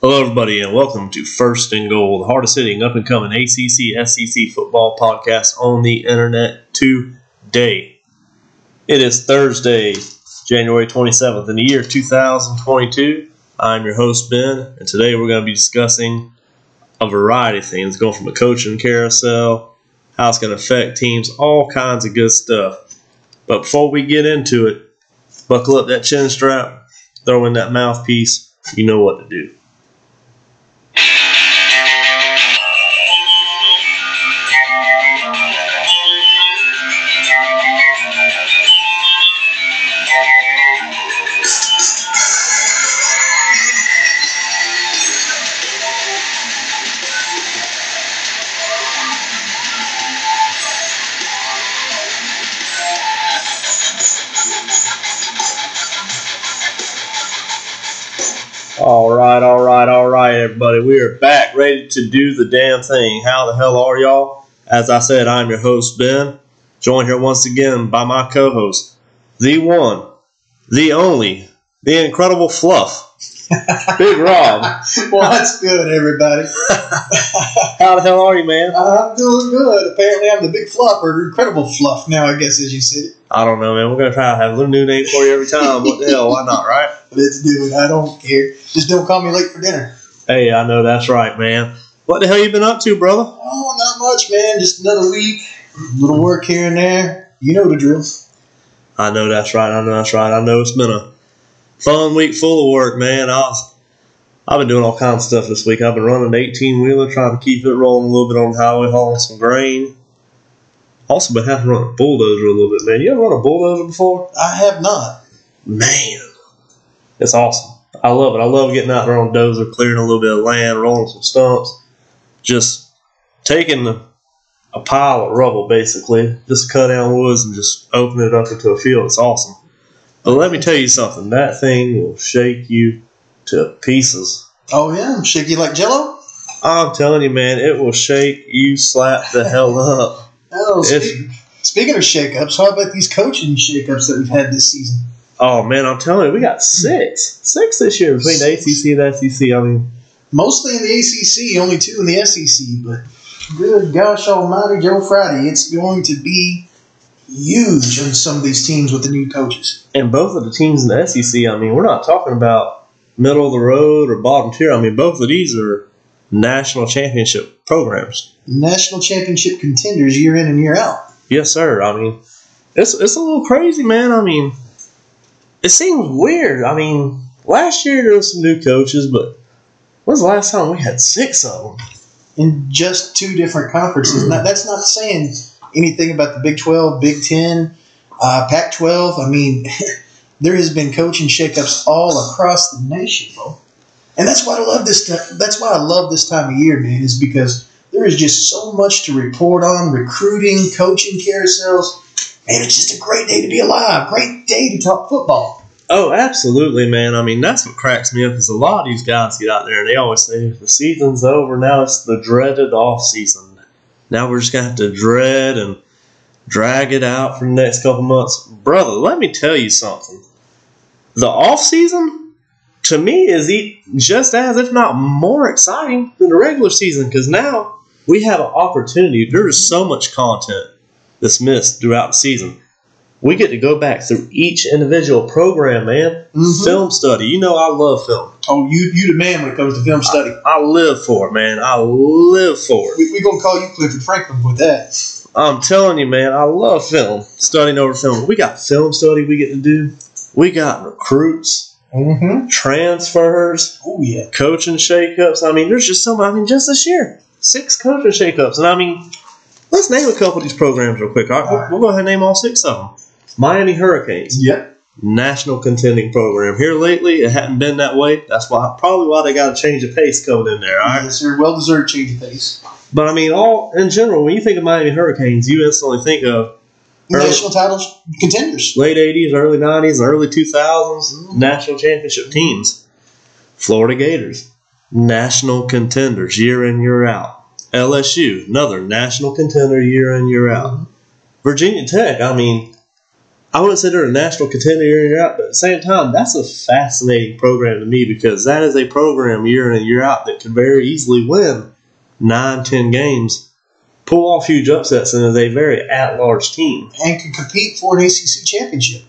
Hello, everybody, and welcome to First and Goal, the hardest hitting, up and coming ACC SEC football podcast on the internet today. It is Thursday, January 27th, in the year 2022. I'm your host, Ben, and today we're going to be discussing a variety of things going from a coaching carousel, how it's going to affect teams, all kinds of good stuff. But before we get into it, buckle up that chin strap, throw in that mouthpiece. You know what to do. Everybody. We are back, ready to do the damn thing. How the hell are y'all? As I said, I'm your host, Ben, joined here once again by my co host, the one, the only, the incredible Fluff, Big Rob. well, that's good, everybody. How the hell are you, man? I'm doing good. Apparently, I'm the big fluffer, incredible fluff now, I guess, as you said it. I don't know, man. We're going to try to have a little new name for you every time. What the hell? Why not, right? Let's do it. I don't care. Just don't call me late for dinner. Hey, I know that's right, man. What the hell you been up to, brother? Oh, not much, man. Just another week. A little work here and there. You know the drill. I know that's right. I know that's right. I know it's been a fun week full of work, man. I was, I've been doing all kinds of stuff this week. I've been running an 18 wheeler, trying to keep it rolling a little bit on the highway, hauling some grain. Also, been having to run a bulldozer a little bit, man. You ever run a bulldozer before? I have not. Man, it's awesome. I love it. I love getting out there on dozer, clearing a little bit of land, rolling some stumps, just taking the, a pile of rubble, basically, just cut down woods and just open it up into a field. It's awesome. But let me tell you something. That thing will shake you to pieces. Oh, yeah? Shaky like jello? I'm telling you, man, it will shake you slap the hell up. Oh, speak, speaking of shakeups, how about these coaching shakeups that we've had this season? Oh man, I'm telling you, we got six, six this year between the ACC and the SEC. I mean, Mostly in the ACC, only two in the SEC, but good gosh almighty, Joe Friday, it's going to be huge on some of these teams with the new coaches. and both of the teams in the SEC. I mean, we're not talking about middle of the road or bottom tier. I mean, both of these are national championship programs. National championship contenders year in and year out. Yes, sir. I mean, it's it's a little crazy, man. I mean, it seems weird. I mean, last year there was some new coaches, but when's the last time we had six of them? in just two different conferences. Now, that's not saying anything about the Big 12, Big 10, uh, Pac 12. I mean, there has been coaching shakeups all across the nation, bro. And that's why I love this. T- that's why I love this time of year, man. Is because there is just so much to report on recruiting, coaching carousels. Man, it's just a great day to be alive. Great day to talk football. Oh, absolutely, man. I mean, that's what cracks me up is a lot of these guys get out there and they always say the season's over. Now it's the dreaded off season. Now we're just gonna have to dread and drag it out for the next couple months, brother. Let me tell you something. The off season, to me, is just as, if not more, exciting than the regular season because now we have an opportunity. There is so much content that's missed throughout the season. We get to go back through each individual program, man. Mhm. Film study. You know I love film. Oh, you you the man when it comes to film study. I live for it, man. I live for it. We we gonna call you Clifford Franklin with that. I'm telling you, man, I love film. Studying over film. We got film study we get to do. We got recruits, Mm-hmm. transfers, Oh yeah. coaching shakeups. I mean, there's just so much. I mean, just this year, six coaching shakeups. And I mean, let's name a couple of these programs real quick. All right, we'll, we'll go ahead and name all six of them. Miami Hurricanes. Yep. national contending program. Here lately, it hadn't been that way. That's why probably why they got to change the pace coming in there. All right, Yes, sir. Well deserved change of pace. but I mean, all in general, when you think of Miami Hurricanes, you instantly think of Early- National titles contenders. late '80s, early '90s, early 2000s mm-hmm. national championship teams. Florida Gators, national contenders year in year out. LSU, another national contender year in year out. Mm-hmm. Virginia Tech, I mean, I wouldn't say they're a national contender year in year out, but at the same time, that's a fascinating program to me because that is a program year in and year out that can very easily win nine, ten games, pull off huge upsets, and is a very at-large team. and can compete for an ACC championship.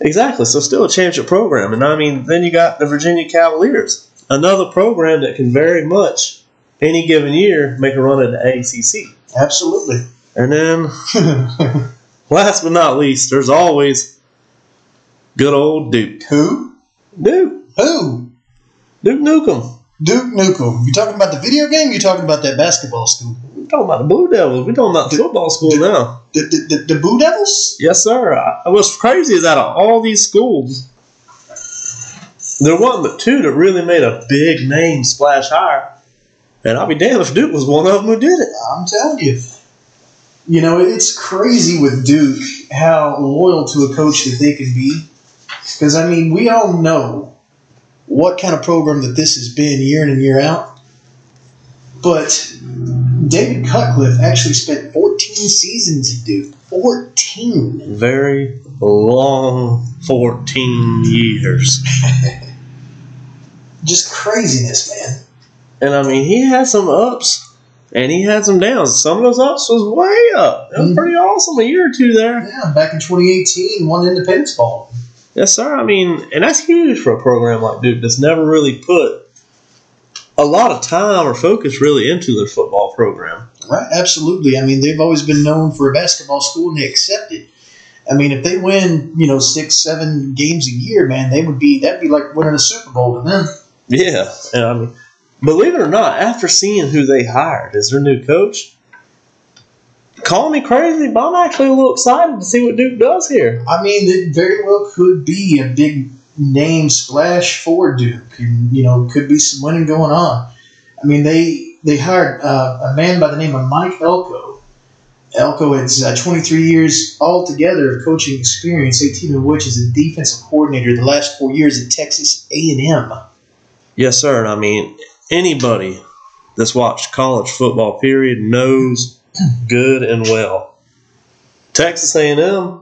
Exactly. So still a championship program, and I mean, then you got the Virginia Cavaliers, another program that can very much any given year make a run at the ACC. Absolutely. And then last but not least, there's always good old Duke. Who? Duke. Who? Duke Nukem. Duke Nukem. You talking about the video game? You talking about that basketball school? We're talking about the Blue Devils. We're talking about the football school now. The the, the, the Boo Devils? Yes, sir. I, what's crazy is out of all these schools, there wasn't but two that really made a big name splash higher. And I'll be damned if Duke was one of them who did it. I'm telling you. You know, it's crazy with Duke how loyal to a coach that they can be. Because, I mean, we all know what kind of program that this has been year in and year out. But David Cutcliffe actually spent 14 seasons at Duke. 14. Very long 14 years. Just craziness, man. And I mean, he had some ups and he had some downs. Some of those ups was way up. It was Mhm. pretty awesome a year or two there. Yeah, back in 2018, won Independence Bowl. Yes, sir. I mean, and that's huge for a program like Duke that's never really put a lot of time or focus really into their football program. Right, absolutely. I mean, they've always been known for a basketball school, and they accept it. I mean, if they win, you know, six, seven games a year, man, they would be that'd be like winning a Super Bowl to them. Yeah, and I mean, believe it or not, after seeing who they hired as their new coach, call me crazy, but I'm actually a little excited to see what Duke does here. I mean, it very well could be a big name splash for Duke, and you know, could be some winning going on. I mean, they they hired uh, a man by the name of Mike Elko. Elko has uh, 23 years altogether of coaching experience, 18 of which as a defensive coordinator. The last four years at Texas A&M. Yes, sir. And I mean, anybody that's watched college football, period, knows good and well. Texas A&M,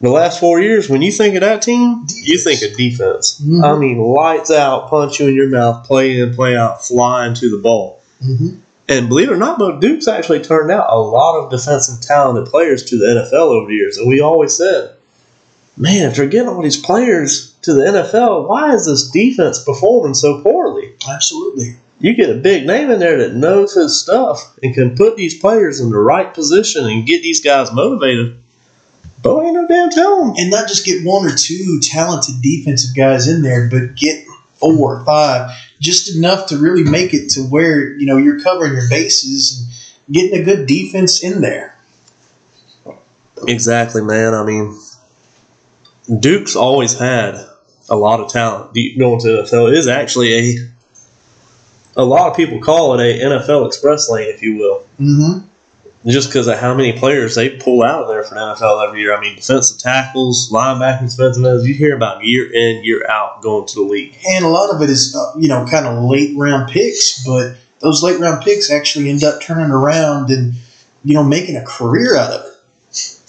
the last four years, when you think of that team, you think of defense. Mhm. I mean, lights out, punch you in your mouth, play in, play out, flying to the ball. Mm-hmm. And believe it or not, but Duke's actually turned out a lot of defensive talented players to the NFL over the years. And we always said, man, if they're getting all these players to the NFL, why is this defense performing so poorly? Absolutely. You get a big name in there that knows his stuff and can put these players in the right position and get these guys motivated. But ain't no damn telling. And not just get one or two talented defensive guys in there, but get four or five, just enough to really make it to where, you know, you're covering your bases and getting a good defense in there. Exactly, man. I mean, Duke's always had a lot of talent. Deep going to the NFL is actually a a lot of people call it a NFL express lane, if you will, Mm-hmm. just because of how many players they pull out of there for the NFL every year. I mean, defensive tackles, linebackers, defensive ends, you hear about year in, year out going to the league. And a lot of it is, uh, you know, kind of late round picks, but those late round picks actually end up turning around and, you know, making a career out of it.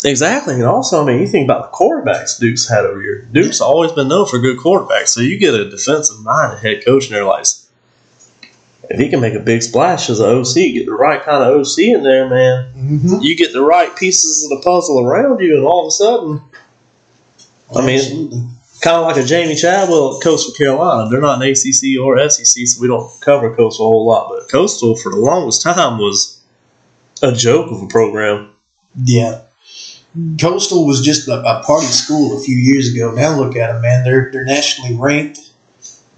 Exactly, and also, I mean, you think about the quarterbacks Duke's had over here. Duke's always been known for good quarterbacks, so you get a defensive minded head coach in there, like if he can make a big splash as an OC, get the right kind of OC in there, man. Mm-hmm. You get the right pieces of the puzzle around you, and all of a sudden, I mean, kind of like a Jamey Chadwell at Coastal Carolina. They're not an ACC or SEC, so we don't cover Coastal a whole lot. But Coastal, for the longest time, was a joke of a program. Yeah. Coastal was just a, a party school a few years ago. Now look at them, man. They're they're nationally ranked.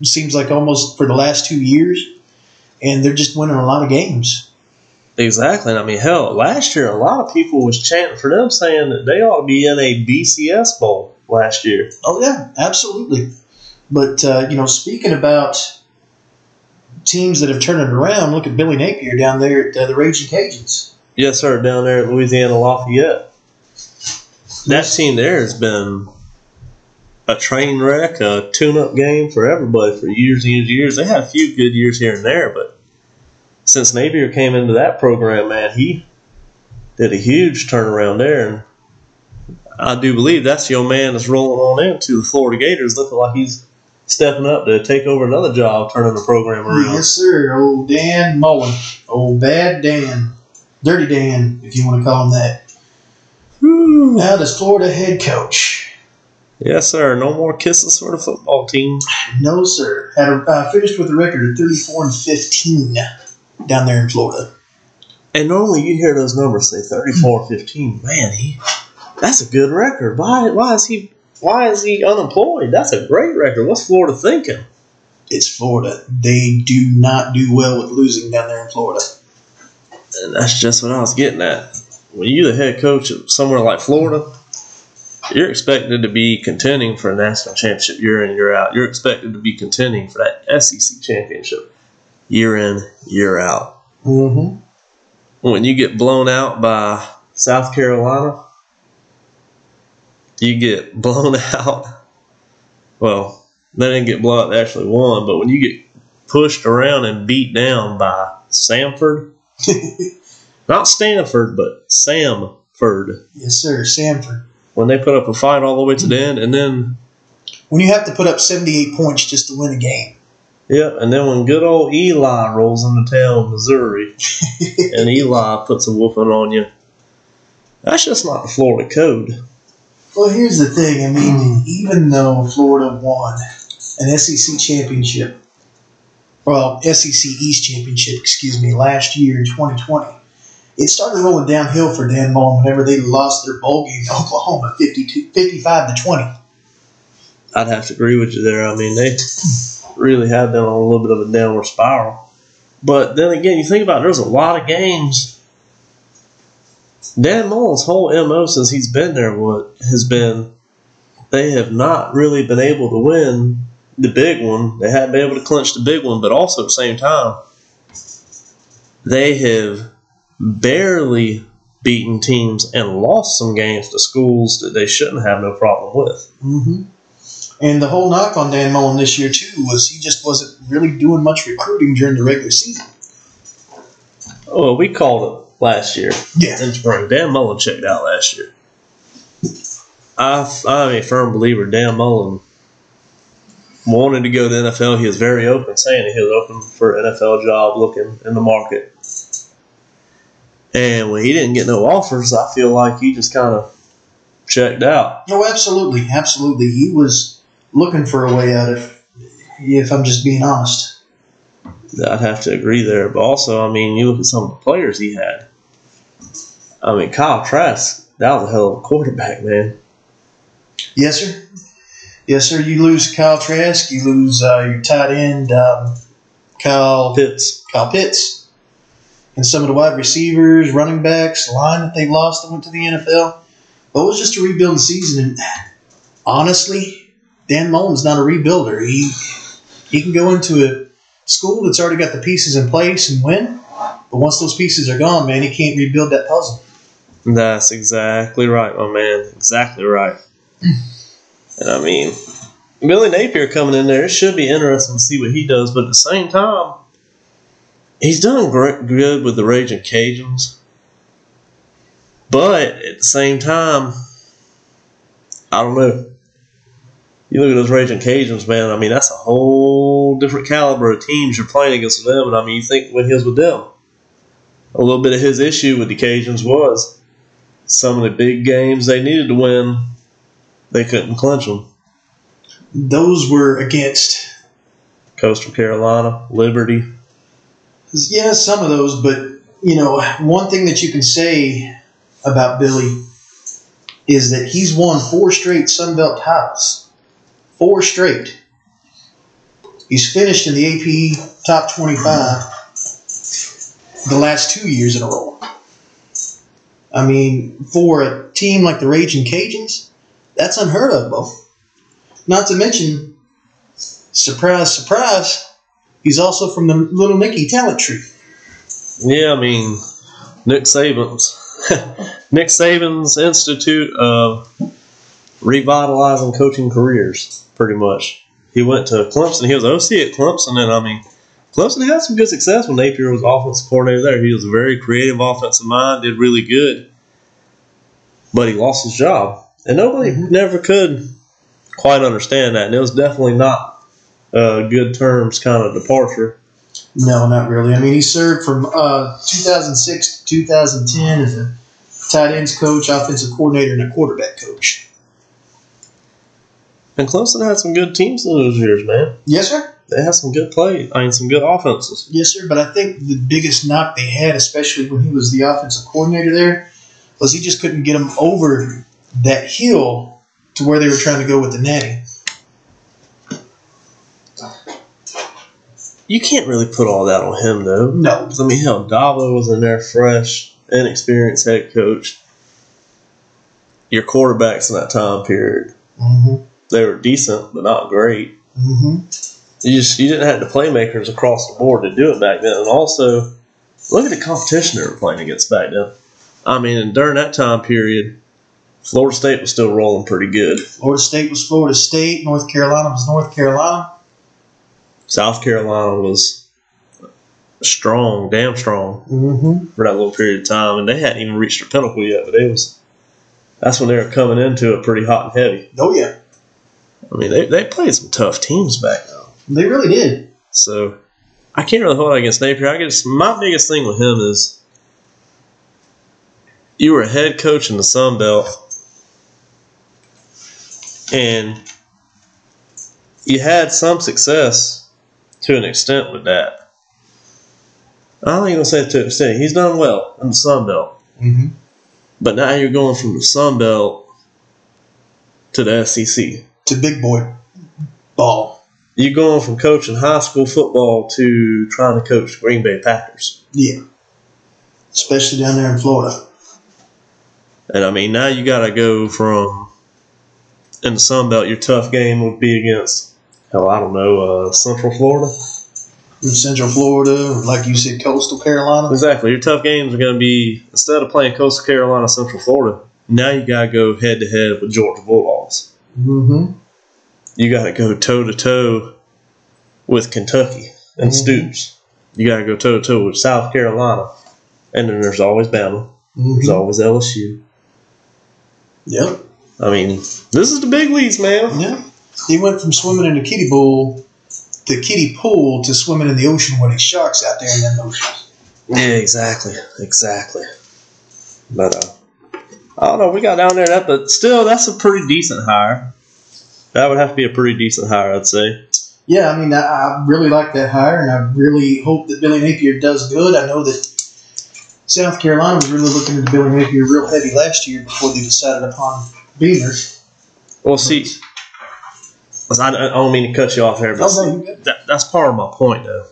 It seems like almost for the last two years, and they're just winning a lot of games. Exactly. I mean, hell, last year a lot of people was chanting for them, saying that they ought to be in a BCS bowl last year. Oh yeah, absolutely. But uh, you know, speaking about teams that have turned it around, look at Billy Napier down there at uh, the Raging Cajuns. Yes, sir. Down there at Louisiana Lafayette, that scene there has been a train wreck, a tune-up game for everybody for years and years and years. They had a few good years here and there, but since Napier came into that program, man, he did a huge turnaround there. And I do believe that's your man that's rolling on into the Florida Gators, looking like he's stepping up to take over another job, turning the program around. Yes, sir. Old Dan Mullen. Old bad Dan. Dirty Dan, if you want to call him that. Now does Florida head coach. Yes, sir. No more kisses for the football team. No, sir. Had a, uh, finished with a record of 34 and 15 down there in Florida. And normally you hear those numbers say 34-15. Man, he that's a good record. Why why is he why is he unemployed? That's a great record. What's Florida thinking? It's Florida. They do not do well with losing down there in Florida. And that's just what I was getting at. When you're the head coach of somewhere like Florida, you're expected to be contending for a national championship year in, year out. You're expected to be contending for that SEC championship year in, year out. Mm-hmm. When you get blown out by South Carolina, you get blown out. Well, they didn't get blown out, they actually won, but when you get pushed around and beat down by Samford, not Stanford, but Samford, Yes, sir. Samford. when they put up a fight all the way to the end, and then When you have to put up 78 points just to win a game. yeah, and then when good old Eli rolls into town, of Missouri, and Eli puts a whooping on you, that's just not the Florida code. Well, here's the thing. I mean, even though Florida won an SEC championship, well, SEC East championship, excuse me, last year in 2020, it started rolling downhill for Dan Mullen whenever they lost their bowl game to Oklahoma 52, 55 to 20. I'd have to agree with you there. I mean, they really have been on a little bit of a downward spiral. But then again, you think about it, there's a lot of games. Dan Mullen's whole MO since he's been there what has been they have not really been able to win the big one. They haven't been able to clinch the big one, but also at the same time, they have barely beaten teams and lost some games to schools that they shouldn't have no problem with. Mm-hmm. And the whole knock on Dan Mullen this year, too, was he just wasn't really doing much recruiting during the regular season. Oh, we called it last year Yeah. in spring. Dan Mullen checked out last year. I, I'm a firm believer. Dan Mullen wanted to go to the NFL. He was very open, saying he was open for an NFL job, looking in the market. And when he didn't get no offers, I feel like he just kind of checked out. No, absolutely, absolutely. He was looking for a way out if, if I'm just being honest. I'd have to agree there. But also, I mean, you look at some of the players he had. I mean, Kyle Trask, that was a hell of a quarterback, man. Yes, sir. Yes, sir. You lose Kyle Trask. You lose uh, your tight end, um, Kyle Pitts. Kyle Pitts, and some of the wide receivers, running backs, line that they lost that went to the NFL. But it was just a rebuilding season, and honestly, Dan Mullen's not a rebuilder. He he can go into a school that's already got the pieces in place and win. But once those pieces are gone, man, he can't rebuild that puzzle. That's exactly right, my man. Exactly right. and I mean, Billy Napier coming in there, it should be interesting to see what he does. But at the same time, he's done great, good with the Raging Cajuns. But at the same time, I don't know. You look at those Raging Cajuns, man. I mean, that's a whole different caliber of teams you're playing against them. And I mean, you think when he was with them, a little bit of his issue with the Cajuns was some of the big games they needed to win, they couldn't clinch them. Those were against Coastal Carolina, Liberty. Yeah, some of those, but you know, one thing that you can say about Billy is that he's won four straight Sun Belt titles. Four straight. He's finished in the AP top 25 the last two years in a row. I mean, for a team like the Raging Cajuns, that's unheard of. Not to mention, surprise, surprise, he's also from the Little Nicky talent tree. Yeah, I mean, Nick Saban's Nick Saban's Institute of Revitalizing Coaching Careers, pretty much. He went to Clemson. He was OC at Clemson, and I mean, Clemson had some good success when Napier was offensive coordinator there. He was a very creative offensive mind, did really good, but he lost his job. And nobody never could quite understand that. And it was definitely not a good terms kind of departure. No, not really. I mean, he served from uh, 2006 to 2010 as a tight ends coach, offensive coordinator, and a quarterback coach. And Clemson had some good teams in those years, man. Yes, sir. They had some good play. I mean, some good offenses. Yes, sir. But I think the biggest knock they had, especially when he was the offensive coordinator there, was he just couldn't get them over that hill to where they were trying to go with the natty. You can't really put all that on him, though. No. I mean, hell, Dabo was in there fresh, inexperienced head coach. Your quarterbacks in that time period, Mm-hmm. they were decent, but not great. Mm-hmm. You just you didn't have the playmakers across the board to do it back then. And also, look at the competition they were playing against back then. I mean, and during that time period, Florida State was still rolling pretty good. Florida State was Florida State. North Carolina was North Carolina. South Carolina was strong, damn strong Mm-hmm. for that little period of time, and they hadn't even reached their pinnacle yet. But it was that's when they were coming into it pretty hot and heavy. Oh yeah, I mean, they, they played some tough teams back then. they really did. So I can't really hold against Napier. I guess my biggest thing with him is you were a head coach in the Sun Belt, and you had some success to an extent with that. I don't even say to an extent. He's done well in the Sun Belt, Mm-hmm. but now you're going from the Sun Belt to the SEC. To big boy ball. You're going from coaching high school football to trying to coach Green Bay Packers. Yeah. Especially down there in Florida. And I mean, now you got to go from in the Sun Belt. Your tough game would be against, hell, I don't know, uh, Central Florida. Central Florida, like you said, coastal Carolina. Exactly. Your tough games are going to be instead of playing Coastal Carolina, Central Florida. Now you got to go head to head with Georgia Bulldogs. Mm-hmm. You got to go toe to toe with Kentucky and Mhm. Stoops. You got to go toe to toe with South Carolina, and then there's always Bama. There's mm-hmm. always LSU. Yep. I mean, this is the big leagues, man. Yeah. He went from swimming in the kiddie pool, the kiddie pool, to swimming in the ocean with these sharks out there in them oceans. Yeah, exactly, exactly. But uh, I don't know. We got down there that, but still, that's a pretty decent hire. That would have to be a pretty decent hire, I'd say. Yeah, I mean, I, I really like that hire, and I really hope that Billy Napier does good. I know that South Carolina was really looking at Billy Napier real heavy last year before they decided upon Beamer. Well, see, I, I don't mean to cut you off here, but no, you good. that, that's part of my point, though.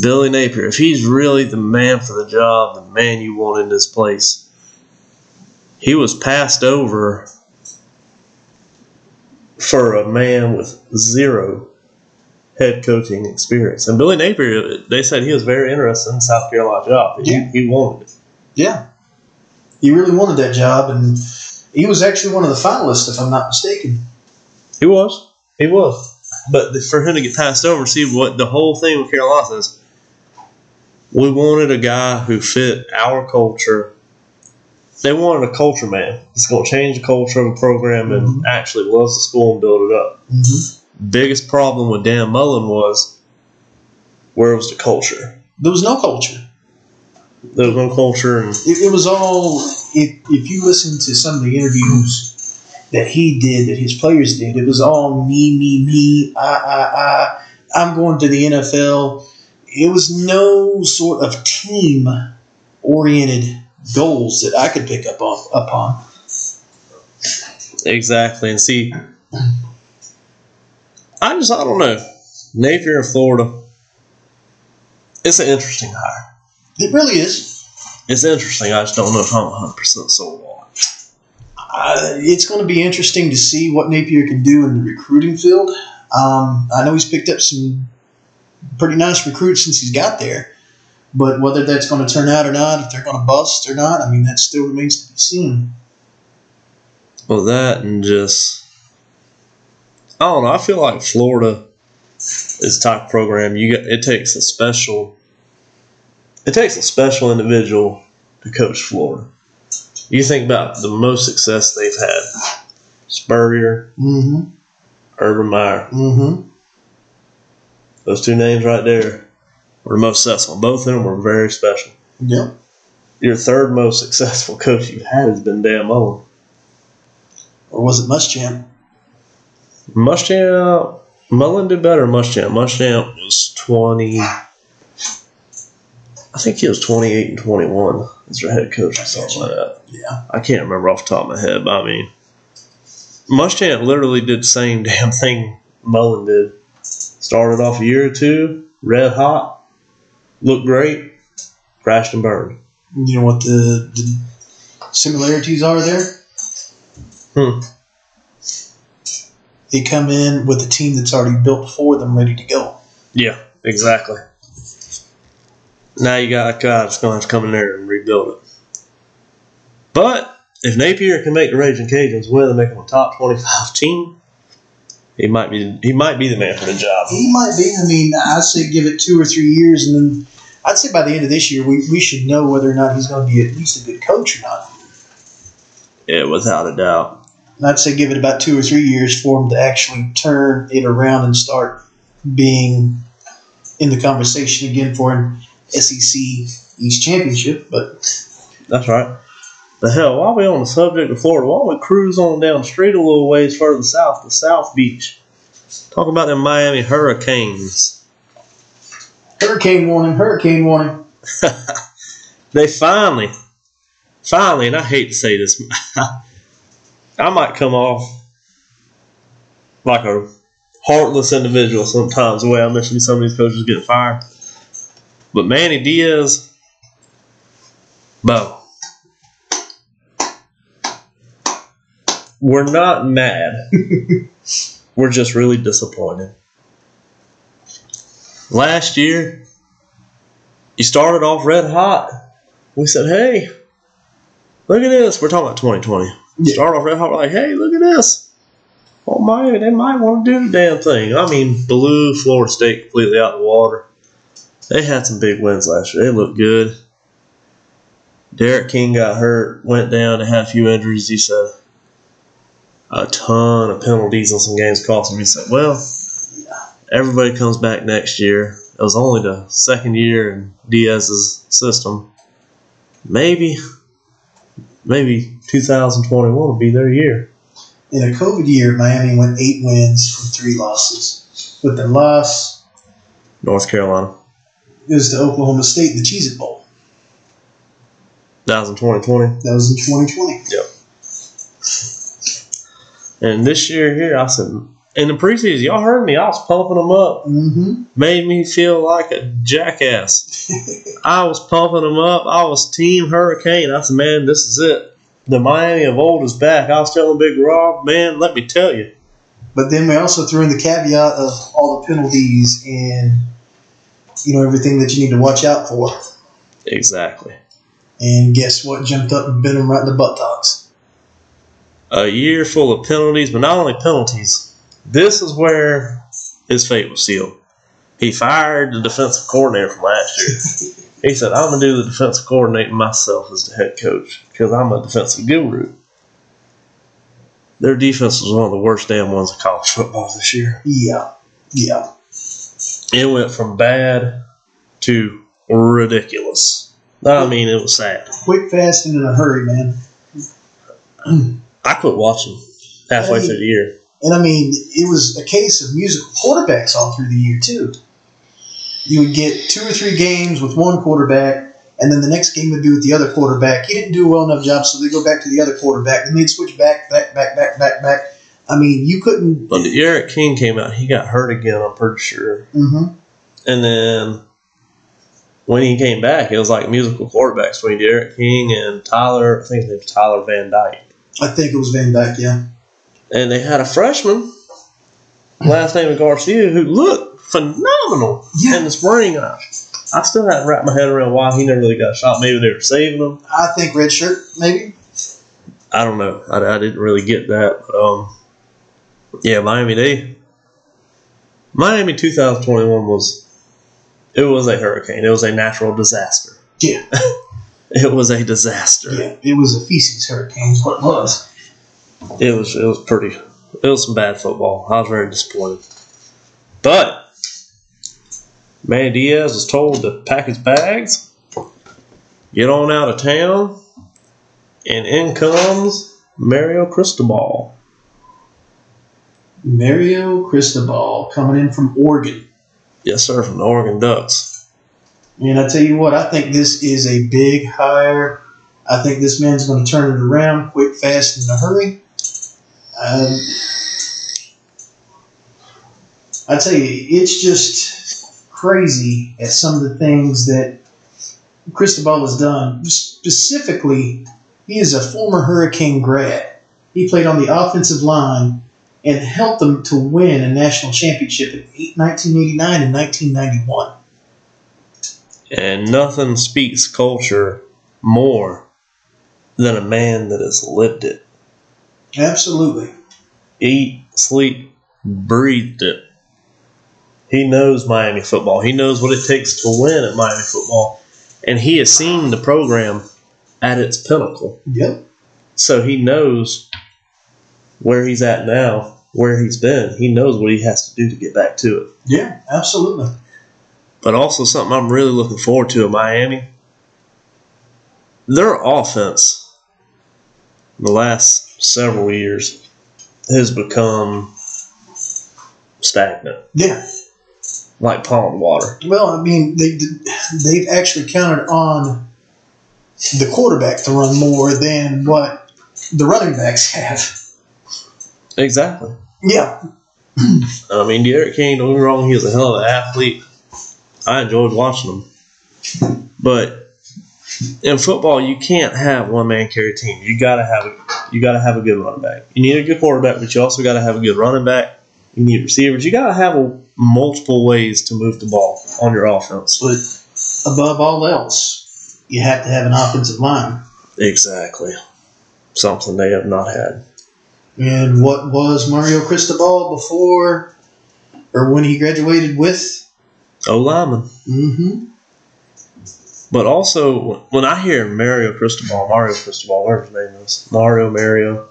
Billy Napier, if he's really the man for the job, the man you want in this place, he was passed over for a man with zero head coaching experience. And Billy Napier, they said he was very interested in the South Carolina job. He, Yeah. he wanted it. Yeah. He really wanted that job, and he was actually one of the finalists, if I'm not mistaken. He was. He was. But the, for him to get passed over, see what the whole thing with Carolina is. We wanted a guy who fit our culture. They wanted a culture man. It's going to change the culture of the program and actually loves the school and build it up. Mm-hmm. Biggest problem with Dan Mullen was where was the culture? There was no culture. There was no culture, and It, it was all. If, if you listen to some of the interviews that he did, that his players did, it was all me, me, me. I, I, I. I'm going to the NFL. It was no sort of team oriented goals that I could pick up on, upon. exactly. And see, I just I don't know. Napier in Florida. It's an interesting hire. It really is. It's interesting. I just don't know if I'm 100 percent sold on. Uh, it's going to be interesting to see what Napier can do in the recruiting field. Um, I know he's picked up some pretty nice recruits since he's got there, but whether that's going to turn out or not, if they're going to bust or not, I mean, that still remains to be seen. Well, that and just I don't know. I feel like Florida is type program you get. It takes a special. It takes a special individual to coach Florida. You think about the most success they've had: Spurrier, Mm-hmm. Urban Meyer. Mm-hmm. Those two names right there were the most successful. Both of them were very special. Yep. Your third most successful coach you've had has been Dan Mullen. Or was it Muschamp? Muschamp, Mullen did better. than Muschamp. Muschamp was twenty. I think he was twenty-eight and twenty-one as their head coach or something like that. Yeah. I can't remember off the top of my head, but I mean, Muschamp literally did the same damn thing Mullen did. Started off a year or two, red hot, looked great, crashed and burned. You know what the, the similarities are there? Hmm. They come in with a team that's already built for them, ready to go. Yeah, exactly. Now you got a guy that's going to have to come in there and rebuild it. But if Napier can make the Raging Cajuns win and make them a top twenty-five team, he might be he might be the man for the job. He might be. I mean, I'd say give it two or three years, and then I'd say by the end of this year, we, we should know whether or not he's going to be at least a good coach or not. Yeah, without a doubt. And I'd say give it about two or three years for him to actually turn it around and start being in the conversation again for an SEC East Championship. But That's right. The hell, while we on the subject of Florida, why don't we cruise on down the street a little ways further south to South Beach? Talk about them Miami Hurricanes. hurricane warning, hurricane warning. they finally, finally, and I hate to say this, I might come off like a heartless individual sometimes, the way I mention some of these coaches getting fired. But Manny Diaz, Bo, we're not mad. we're just really disappointed. Last year, you started off red hot. We said, hey, look at this. We're talking about 2020. Yeah. Start off red hot. We're like, hey, look at this. Oh, my, they might want to do the damn thing. I mean, blew Florida State completely out of the water. They had some big wins last year. They looked good. D'Eriq King got hurt, went down, and had a few injuries. He said a ton of penalties on some games cost him. He said, well, everybody comes back next year. It was only the second year in Diaz's system. Maybe, maybe 2021 will be their year. In a COVID year, Miami went eight wins from three losses. With the loss, North Carolina. Was to Oklahoma State in the Cheez It Bowl. That was in 2020. That was in 2020. And this year here, I said, in the preseason, y'all heard me. I was pumping them up. Mm-hmm. Made me feel like a jackass. I was pumping them up. I was Team Hurricane. I said, man, this is it. The Miami of old is back. I was telling Big Rob, man, let me tell you. But then we also threw in the caveat of all the penalties and you know everything that you need to watch out for. Exactly. And guess what? Jumped up and bit him right in the buttocks. A year full of penalties, but not only penalties. This is where his fate was sealed. He fired the defensive coordinator from last year. he said, I'm going to do the defensive coordinating myself as the head coach because I'm a defensive guru. Their defense was one of the worst damn ones in college football this year. Yeah, yeah. It went from bad to ridiculous. I mean, it was sad. Quick, fast, and in a hurry, man. I quit watching halfway through the year. And I mean, it was a case of musical quarterbacks all through the year too. You would get two or three games with one quarterback, and then the next game would be with the other quarterback. He didn't do a well enough job, so they go back to the other quarterback. Then they'd switch back, back, back, back, back, back. I mean, you couldn't. But the Eric King came out, he got hurt again, I'm pretty sure. hmm And then when he came back, it was like musical quarterbacks between D'Eriq King and Tyler. I think it was Tyler Van Dyke. I think it was Van Dyke. Yeah. And they had a freshman, last name of Garcia, who looked phenomenal Yeah. in the spring. I, I still haven't wrapped my head around why he never really got shot. Maybe they were saving him. I think red shirt, maybe. I don't know. I, I didn't really get that. But, um, yeah, Miami, they. Miami 2021 was. It was a hurricane. It was a natural disaster. Yeah. It was a disaster. Yeah, it was a feces hurricane. What it was. It was it was pretty. It was some bad football. I was very disappointed. But Manny Diaz was told to pack his bags, get on out of town, and in comes Mario Cristobal. Mario Cristobal coming in from Oregon. Yes, sir, from the Oregon Ducks. And I tell you what, I think this is a big hire. I think this man's going to turn it around quick, fast, and in a hurry. Um, I tell you, it's just crazy at some of the things that Cristobal has done. Specifically, he is a former Hurricane grad. He played on the offensive line and helped them to win a national championship in 1989 and 1991. And nothing speaks culture more than a man that has lived it. Absolutely. Eat, sleep, breathed it. He knows Miami football. He knows what it takes to win at Miami football. And he has seen the program at its pinnacle. Yep. So he knows where he's at now, where he's been. He knows what he has to do to get back to it. Yeah, absolutely. But also something I'm really looking forward to in Miami. Their offense, the last several years, has become stagnant, Yeah. like pond water. Well, I mean, they they've actually counted on the quarterback to run more than what the running backs have. Exactly. Yeah. I mean, D'Eriq King, don't get me wrong, he was a hell of an athlete. I enjoyed watching him. But in football, you can't have one man carry a team. You gotta have a, you gotta have a good running back. You need a good quarterback, but you also gotta have a good running back. You need receivers. You gotta have a, multiple ways to move the ball on your offense. But above all else, you have to have an offensive line. Exactly. Something they have not had. And what was Mario Cristobal before or when he graduated with? O lineman. Mm-hmm. But also, when I hear Mario Cristobal, Mario Cristobal, whatever his name is, Mario, Mario,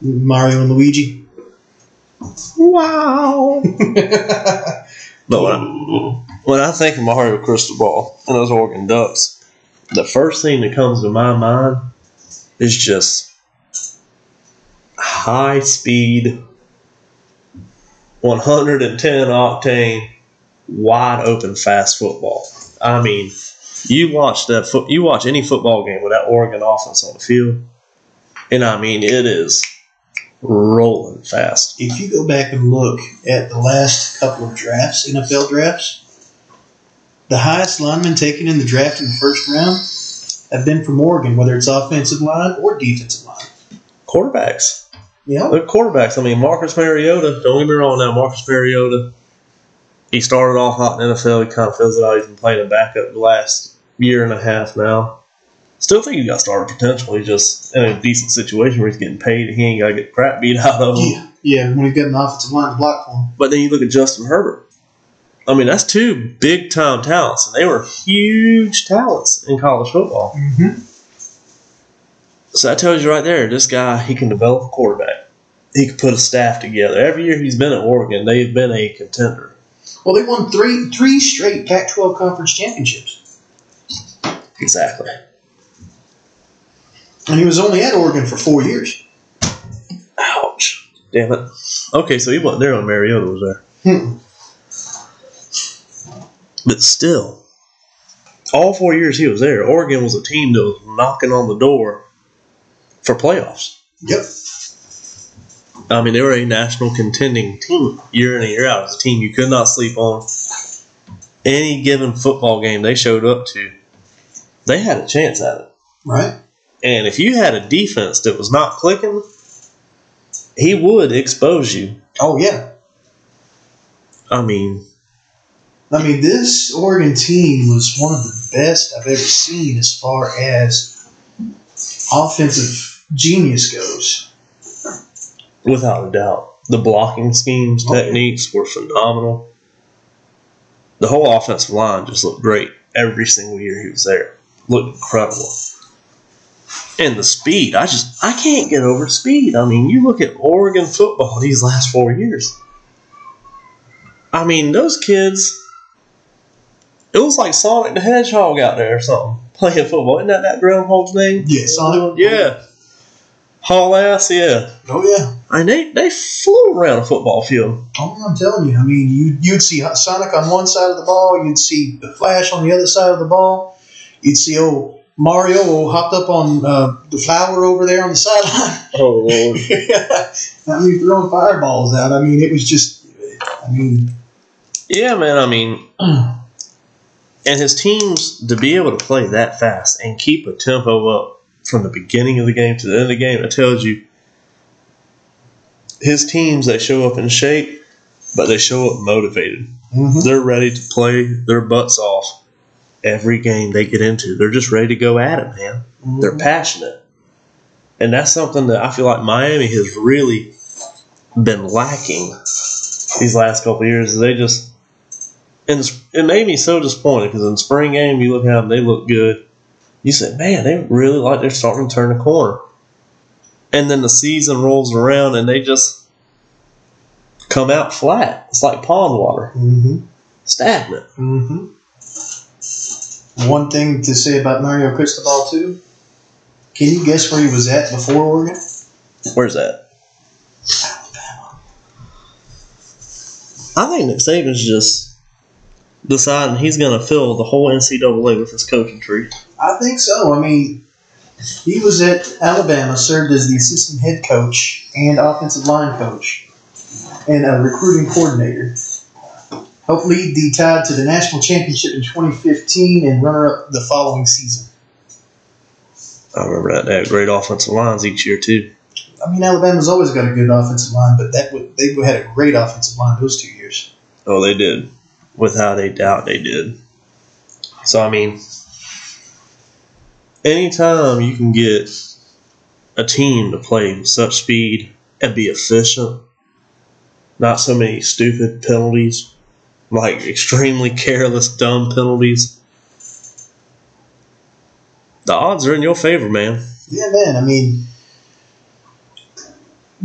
Mario and Luigi. Wow. but when I, when I think of Mario Cristobal and those Oregon Ducks, the first thing that comes to my mind is just high speed, 110 octane, wide open, fast football. I mean, you watch that foot, you watch any football game with that Oregon offense on the field, and I mean, it is rolling fast. if you go back and look at the last couple of drafts, NFL drafts, the highest linemen taken in the draft in the first round have been from Oregon, whether it's offensive line or defensive line. Quarterbacks. Yeah. Look, quarterbacks. I mean, Marcus Mariota. Don't get me wrong. Now, Marcus Mariota. He started off hot in the NFL. He kind of fills it out. He's been playing a backup the last year and a half now. Still think he's got starter potential. He's just in a decent situation where he's getting paid. and He ain't got to get crap beat out of him. Yeah. Yeah, when you've got an offensive line to block for him. But then you look at Justin Herbert. I mean, that's two big time talents, and they were huge talents in college football. Mm-hmm. So that tells you right there, this guy he can develop a quarterback. He can put a staff together. Every year he's been at Oregon, they've been a contender. Well, they won three three straight Pac-12 conference championships, Exactly. and he was only at Oregon for four years. Ouch. Damn it. Okay, so he wasn't there when Mariota was there. Hmm. But still, all four years he was there, Oregon was a team that was knocking on the door for playoffs. Yep. I mean, they were a national contending team year in and year out. It was a team you could not sleep on. Any given football game they showed up to, they had a chance at it. Right. And if you had a defense that was not clicking, he would expose you. Oh yeah. I mean, I mean, this Oregon team was one of the best I've ever seen as far as offensive genius goes. without a doubt, the blocking schemes, Oh, techniques were phenomenal. The whole offensive line just looked great every single year he was there. looked incredible. And the speed, I just I can't get over speed. I mean, you look at Oregon football these last four years. I mean, those kids. It was like Sonic the Hedgehog out there or something playing football. Isn't that that groundhog's name? Yeah, Sonic. Yeah. Haul ass, yeah. Oh yeah. I mean, they, they flew around a football field. Oh, I'm telling you. I mean, you you'd see Sonic on one side of the ball, you'd see the Flash on the other side of the ball, you'd see old Mario hopped up on uh, the flower over there on the sideline. Oh lord. I mean, throwing fireballs out. I mean, it was just. I mean, Yeah, man. I mean, and his teams to be able to play that fast and keep a tempo up from the beginning of the game to the end of the game, it tells you his teams they show up in shape, but they show up motivated. mhm. They're ready to play their butts off every game they get into. They're just ready to go at it, man. They're passionate. And that's something that I feel like Miami has really been lacking these last couple of years. They just, and it made me so disappointed because in spring game, you look at them, they look good. You say, man, they really like they're starting to turn the corner. And then the season rolls around and they just come out flat. It's like pond water, Mhm. stagnant. Mm-hmm. One thing to say about Mario Cristobal too. Can you guess where he was at before Oregon? Where's that? Alabama. I think Nick Saban's just deciding he's going to fill the whole NCAA with his coaching tree. I think so. I mean, he was at Alabama, served as the assistant head coach and offensive line coach, and a recruiting coordinator. Helped lead the Tide to the national championship in 2015 and runner-up the following season. I remember that. They had great offensive lines each year, too. I mean, Alabama's always got a good offensive line, but that would, they had a great offensive line those two years. Oh, they did. Without a doubt, they did. So, I mean, anytime you can get a team to play with such speed and be efficient, not so many stupid penalties, like extremely careless, dumb penalties, the odds are in your favor, man. Yeah, man. I mean,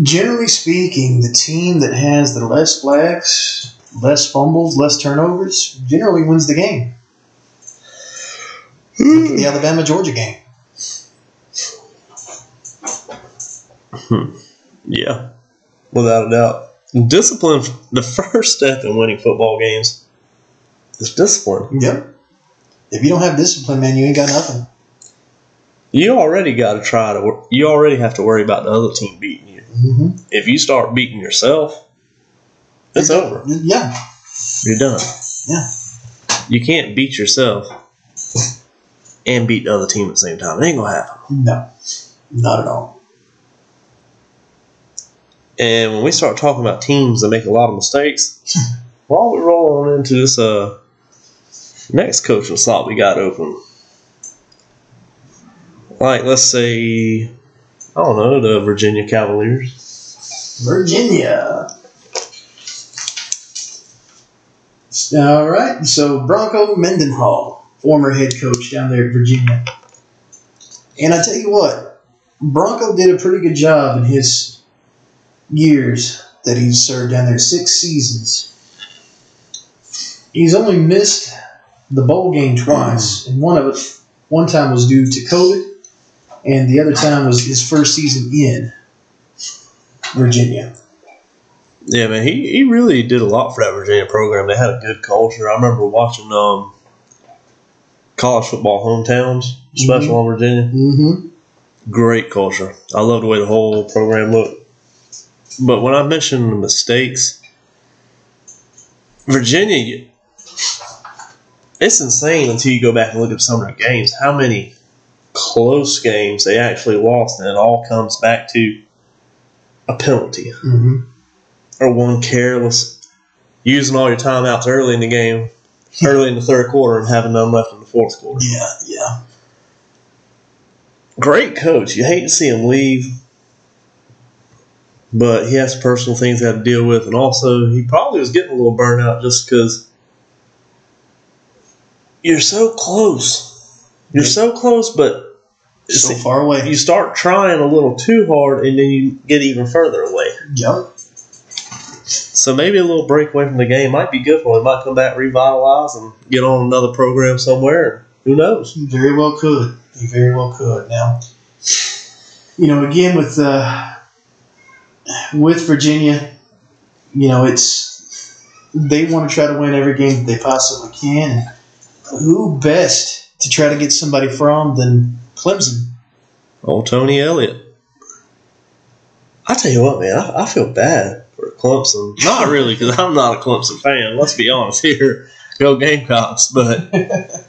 generally speaking, the team that has the less flags, less fumbles, less turnovers, generally wins the game. Look at the Alabama Georgia game. Yeah, without a doubt. Discipline, the first step in winning football games is discipline. Yep. If you don't have discipline, man, you ain't got nothing. You already got to try to. You already have to worry about the other team beating you. Mm-hmm. If you start beating yourself, it's over. Yeah. You're done. Yeah. You can't beat yourself and beat the other team at the same time. It ain't gonna happen. No. Not at all. And when we start talking about teams that make a lot of mistakes, while we roll on into this uh next coaching slot we got open, like let's say I don't know the Virginia Cavaliers. Virginia. All right. So Bronco Mendenhall, former head coach down there at Virginia. And I tell you what, Bronco did a pretty good job in his years that he's served down there, six seasons. He's only missed the bowl game twice, and one of it, one time was due to COVID, and the other time was his first season in Virginia. Yeah, man, he, he really did a lot for that Virginia program. They had a good culture. I remember watching um college football hometowns special in Virginia. Mm-hmm. Great culture. I love the way the whole program looked. But when I mentioned the mistakes, Virginia, it's insane until you go back and look at some of their games. How many close games they actually lost, and it all comes back to a penalty Mm-hmm. or one careless using all your timeouts early in the game, early in the third quarter, and having none left in fourth quarter. Yeah, yeah. Great coach. You hate to see him leave, but he has personal things he had to deal with, and also he probably was getting a little burnout just because you're so close. You're so close, but So far away. you start trying a little too hard, and then you get even further away. Yep. So maybe a little break away from the game might be good for him. Might come back, revitalize, and get on another program somewhere. Who knows? You very well could. You very well could. Now, you know, again with uh, with Virginia, you know, it's they want to try to win every game that they possibly can. Who best to try to get somebody from than Clemson? Old Tony Elliott. I tell you what, man, I, I feel bad Clemson. Not really, because I'm not a Clemson fan. Let's be honest here. Go Gamecocks. But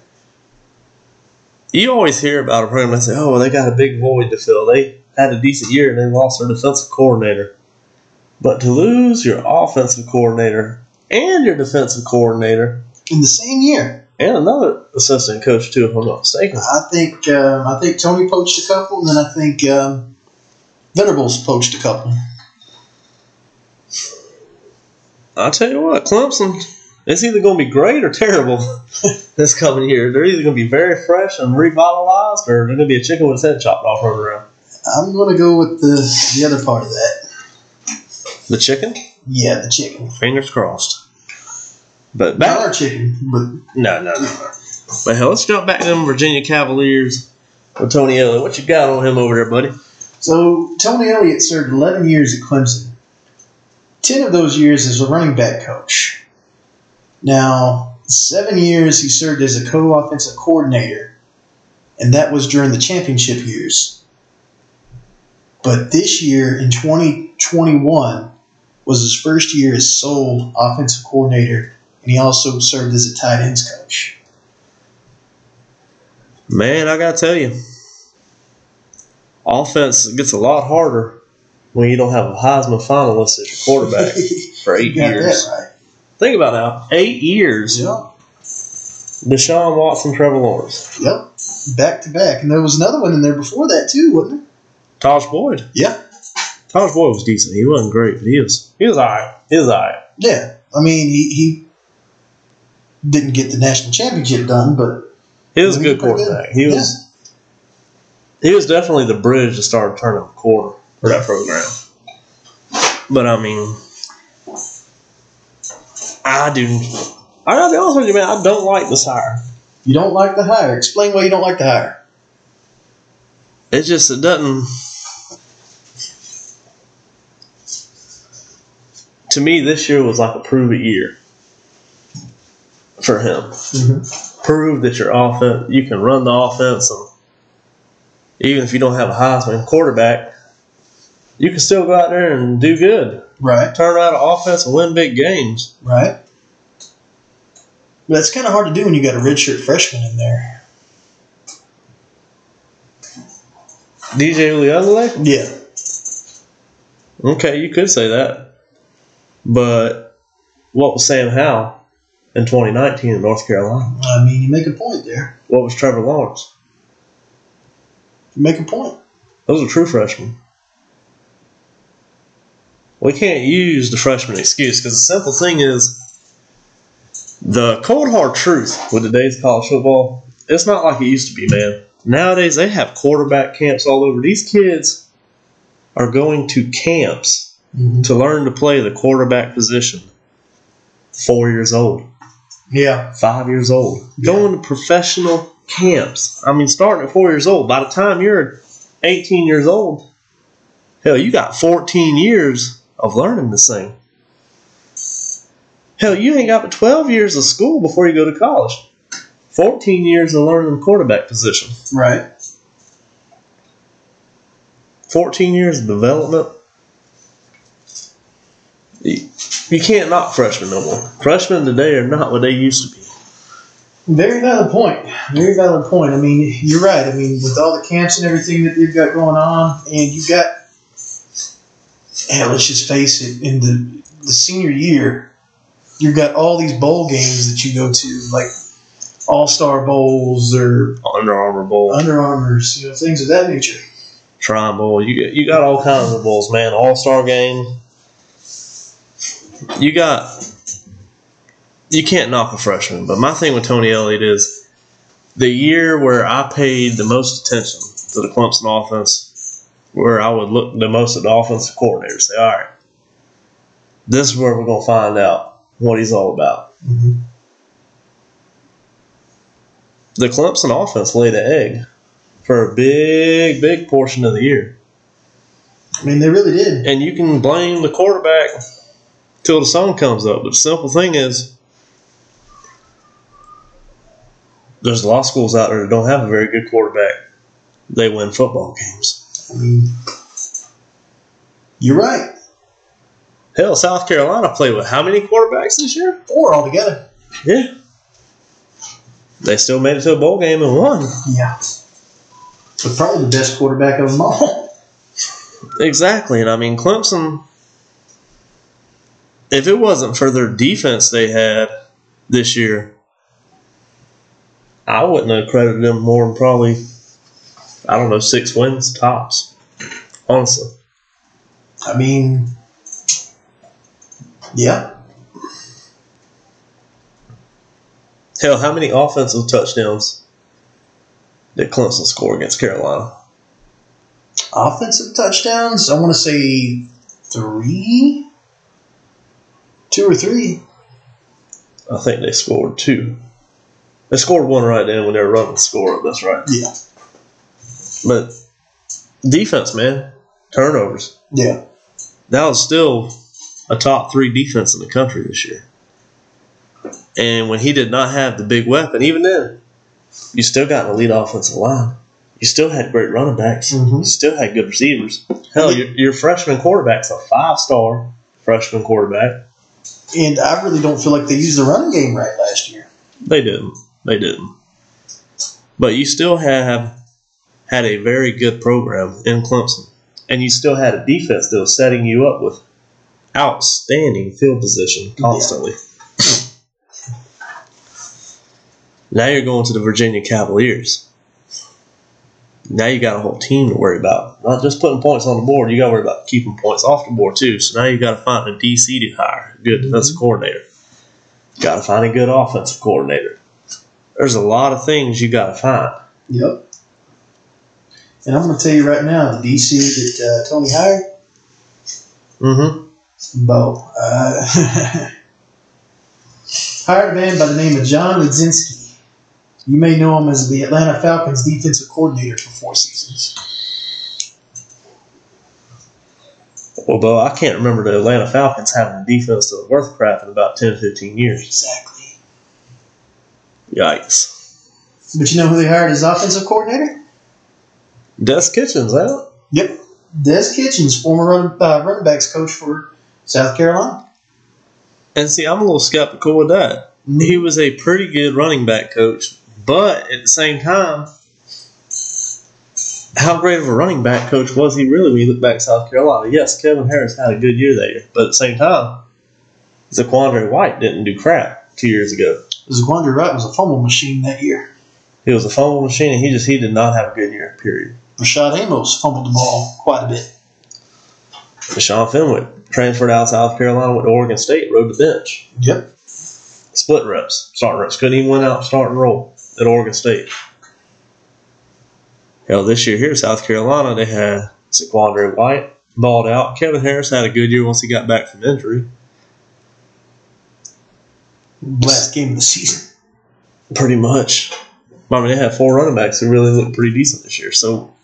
you always hear about a program and say, oh, well, they got a big void to fill. They had a decent year and they lost their defensive coordinator. But to lose your offensive coordinator and your defensive coordinator In the same year, and another assistant coach, too, if I'm not mistaken. I think um, I think Tony poached a couple, and then I think um, Venables poached a couple. I'll tell you what, Clemson, it's either going to be great or terrible this coming year. They're either going to be very fresh and revitalized, or they're going to be a chicken with its head chopped off running around. I'm going to go with the the other part of that. The chicken, Yeah, the chicken. fingers crossed. But Not our chicken, but no, no, no. But hell, let's jump back to them Virginia Cavaliers with Tony Elliott. What you got on him over there, buddy? So Tony Elliott served 11 years at Clemson. 10 of those years as a running back coach. Now, seven years he served as a co-offensive coordinator, and that was during the championship years. But this year in 2021 was his first year as sole offensive coordinator, and he also served as a tight ends coach. Man, I gotta tell you, offense gets a lot harder when you don't have a Heisman finalist as your quarterback for eight years. right. Think about now, eight years. Yep. Deshaun Watson, Trevor Lawrence, Yep. Back to back. And there was another one in there before that too, wasn't there? Tajh Boyd. Yeah. Tajh Boyd was decent. He wasn't great, but he was he was alright. He was alright. Yeah. I mean he, he didn't get the national championship done, but He was a good quarterback. He was he was definitely the bridge to start turning the corner that program. But I mean, I do. I gotta be honest with you, man. I don't like this hire. you don't like the hire. Explain why you don't like the hire. It just it doesn't. To me, this year was like a prove it year for him. Mm-hmm. Prove that your offense, you can run the offense, and even if you don't have a Heisman quarterback, you can still go out there and do good. Right. Turn around an offense and win big games. Right. But it's kind of hard to do when you got a redshirt freshman in there. DJ Uiagalelei? Yeah. Okay, you could say that. But what was Sam Howell in 2019 in North Carolina? I mean, you make a point there. What was Trevor Lawrence? You make a point. Those are true freshmen. We can't use the freshman excuse because the simple thing is the cold hard truth with today's college football, it's not like it used to be, man. Nowadays they have quarterback camps all over. These kids are going to camps Mm-hmm. to learn to play the quarterback position. Four years old, Yeah. five years old, Yeah. going to professional camps. I mean, starting at four years old. By the time you're 18 years old, hell, you got 14 years of learning this thing. Hell, you ain't got but 12 years of school before you go to college. 14 years of learning the quarterback position. Right. 14 years of development. You, you can't knock freshmen no more. Freshmen today are not what they used to be. Very valid point. Very valid point. I mean, you're right. I mean, with all the camps and everything that they've got going on, and you've got, and let's just face it, in the the senior year, you've got all these bowl games that you go to, like All Star Bowls or Under Armour Bowl, Under Armours, you know, things of that nature. Shrine Bowl. You you got all kinds of bowls, man. All Star game. You got. You can't knock a freshman, but my thing with Tony Elliott is the year where I paid the most attention to the Clemson offense, where I would look the most at the offensive coordinator, say, all right, this is where we're going to find out what he's all about. Mhm. The Clemson offense laid an egg for a big, big portion of the year. I mean, they really did. And you can blame the quarterback till the sun comes up. But the simple thing is, there's a lot of schools out there that don't have a very good quarterback. They win football games. I mean, you're right. Hell, South Carolina played with how many quarterbacks this year? Four altogether. Yeah. They still made it to a bowl game and won. Yeah. But probably the best quarterback of them all. Exactly. And I mean, Clemson, if it wasn't for their defense they had this year, I wouldn't have credited them more than probably, I don't know, six wins tops. Honestly. I mean, yeah. Hell, how many offensive touchdowns did Clemson score against Carolina? Offensive touchdowns, I want to say three? Two or three. I think they scored two. They scored one right then when they were running the score. That's right. Yeah. But defense, man, turnovers. Yeah. that was still a top three defense in the country this year. And when he did not have the big weapon, even then, you still got an elite offensive line. You still had great running backs. Mhm. You still had good receivers. Hell, your, your freshman quarterback's a five star freshman quarterback. And I really don't feel like they used the running game right last year. They didn't. They didn't. But you still have had a very good program in Clemson. And you still had a defense that was setting you up with outstanding field position constantly. Now you're going to the Virginia Cavaliers. Now you got a whole team to worry about. Not just putting points on the board, you got to worry about keeping points off the board too. So now you got to find a DC to hire, a good mm-hmm. defensive coordinator. Got to find a good offensive coordinator. There's a lot of things you got to find. Yep. And I'm going to tell you right now, the DC that uh, Tony hired, Mm-hmm. Bo, uh, hired a man by the name of John Ledzinski. You may know him as the Atlanta Falcons defensive coordinator for four seasons. Well, Bo, I can't remember the Atlanta Falcons having a defense that was worth crap in about 10, 15 years. Exactly. Yikes. But you know who they hired as offensive coordinator? Des Kitchings, huh? Yep. Des Kitchings, former run, uh, running backs coach for South Carolina. And see, I'm a little skeptical with that. He was a pretty good running back coach, but at the same time, how great of a running back coach was he really when you look back at South Carolina? Yes, Kevin Harris had a good year that year, but at the same time, Zaquandre White didn't do crap two years ago. Zaquandre White was a fumble machine that year. He was a fumble machine, and he just he did not have a good year. Period. Rashad Amos fumbled the ball quite a bit. Deshaun Fenwick transferred out of South Carolina, went to Oregon State, rode the bench. Yep. Split reps, start reps. Couldn't even win out starting role at Oregon State. Hell, this year here, South Carolina, they had Zaquandre White balled out. Kevin Harris had a good year once he got back from injury. Last game of the season. Pretty much. I mean, they had four running backs who really looked pretty decent this year. So,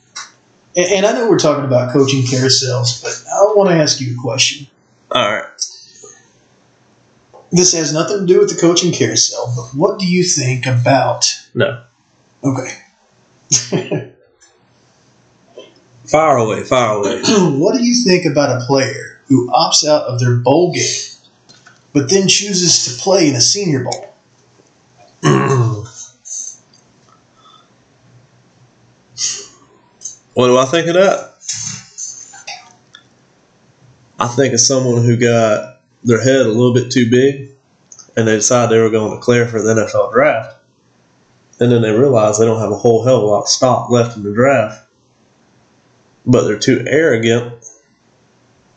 And, and I know we're talking about coaching carousels, but I want to ask you a question. all right. This has nothing to do with the coaching carousel, but what do you think about? No. Okay. Fire away, fire away. what do you think about a player who opts out of their bowl game, but then chooses to play in a senior bowl? what do I think of that? I think of someone who got their head a little bit too big and they decided they were going to declare for the NFL draft. And then they realize they don't have a whole hell of a lot of stock left in the draft. But they're too arrogant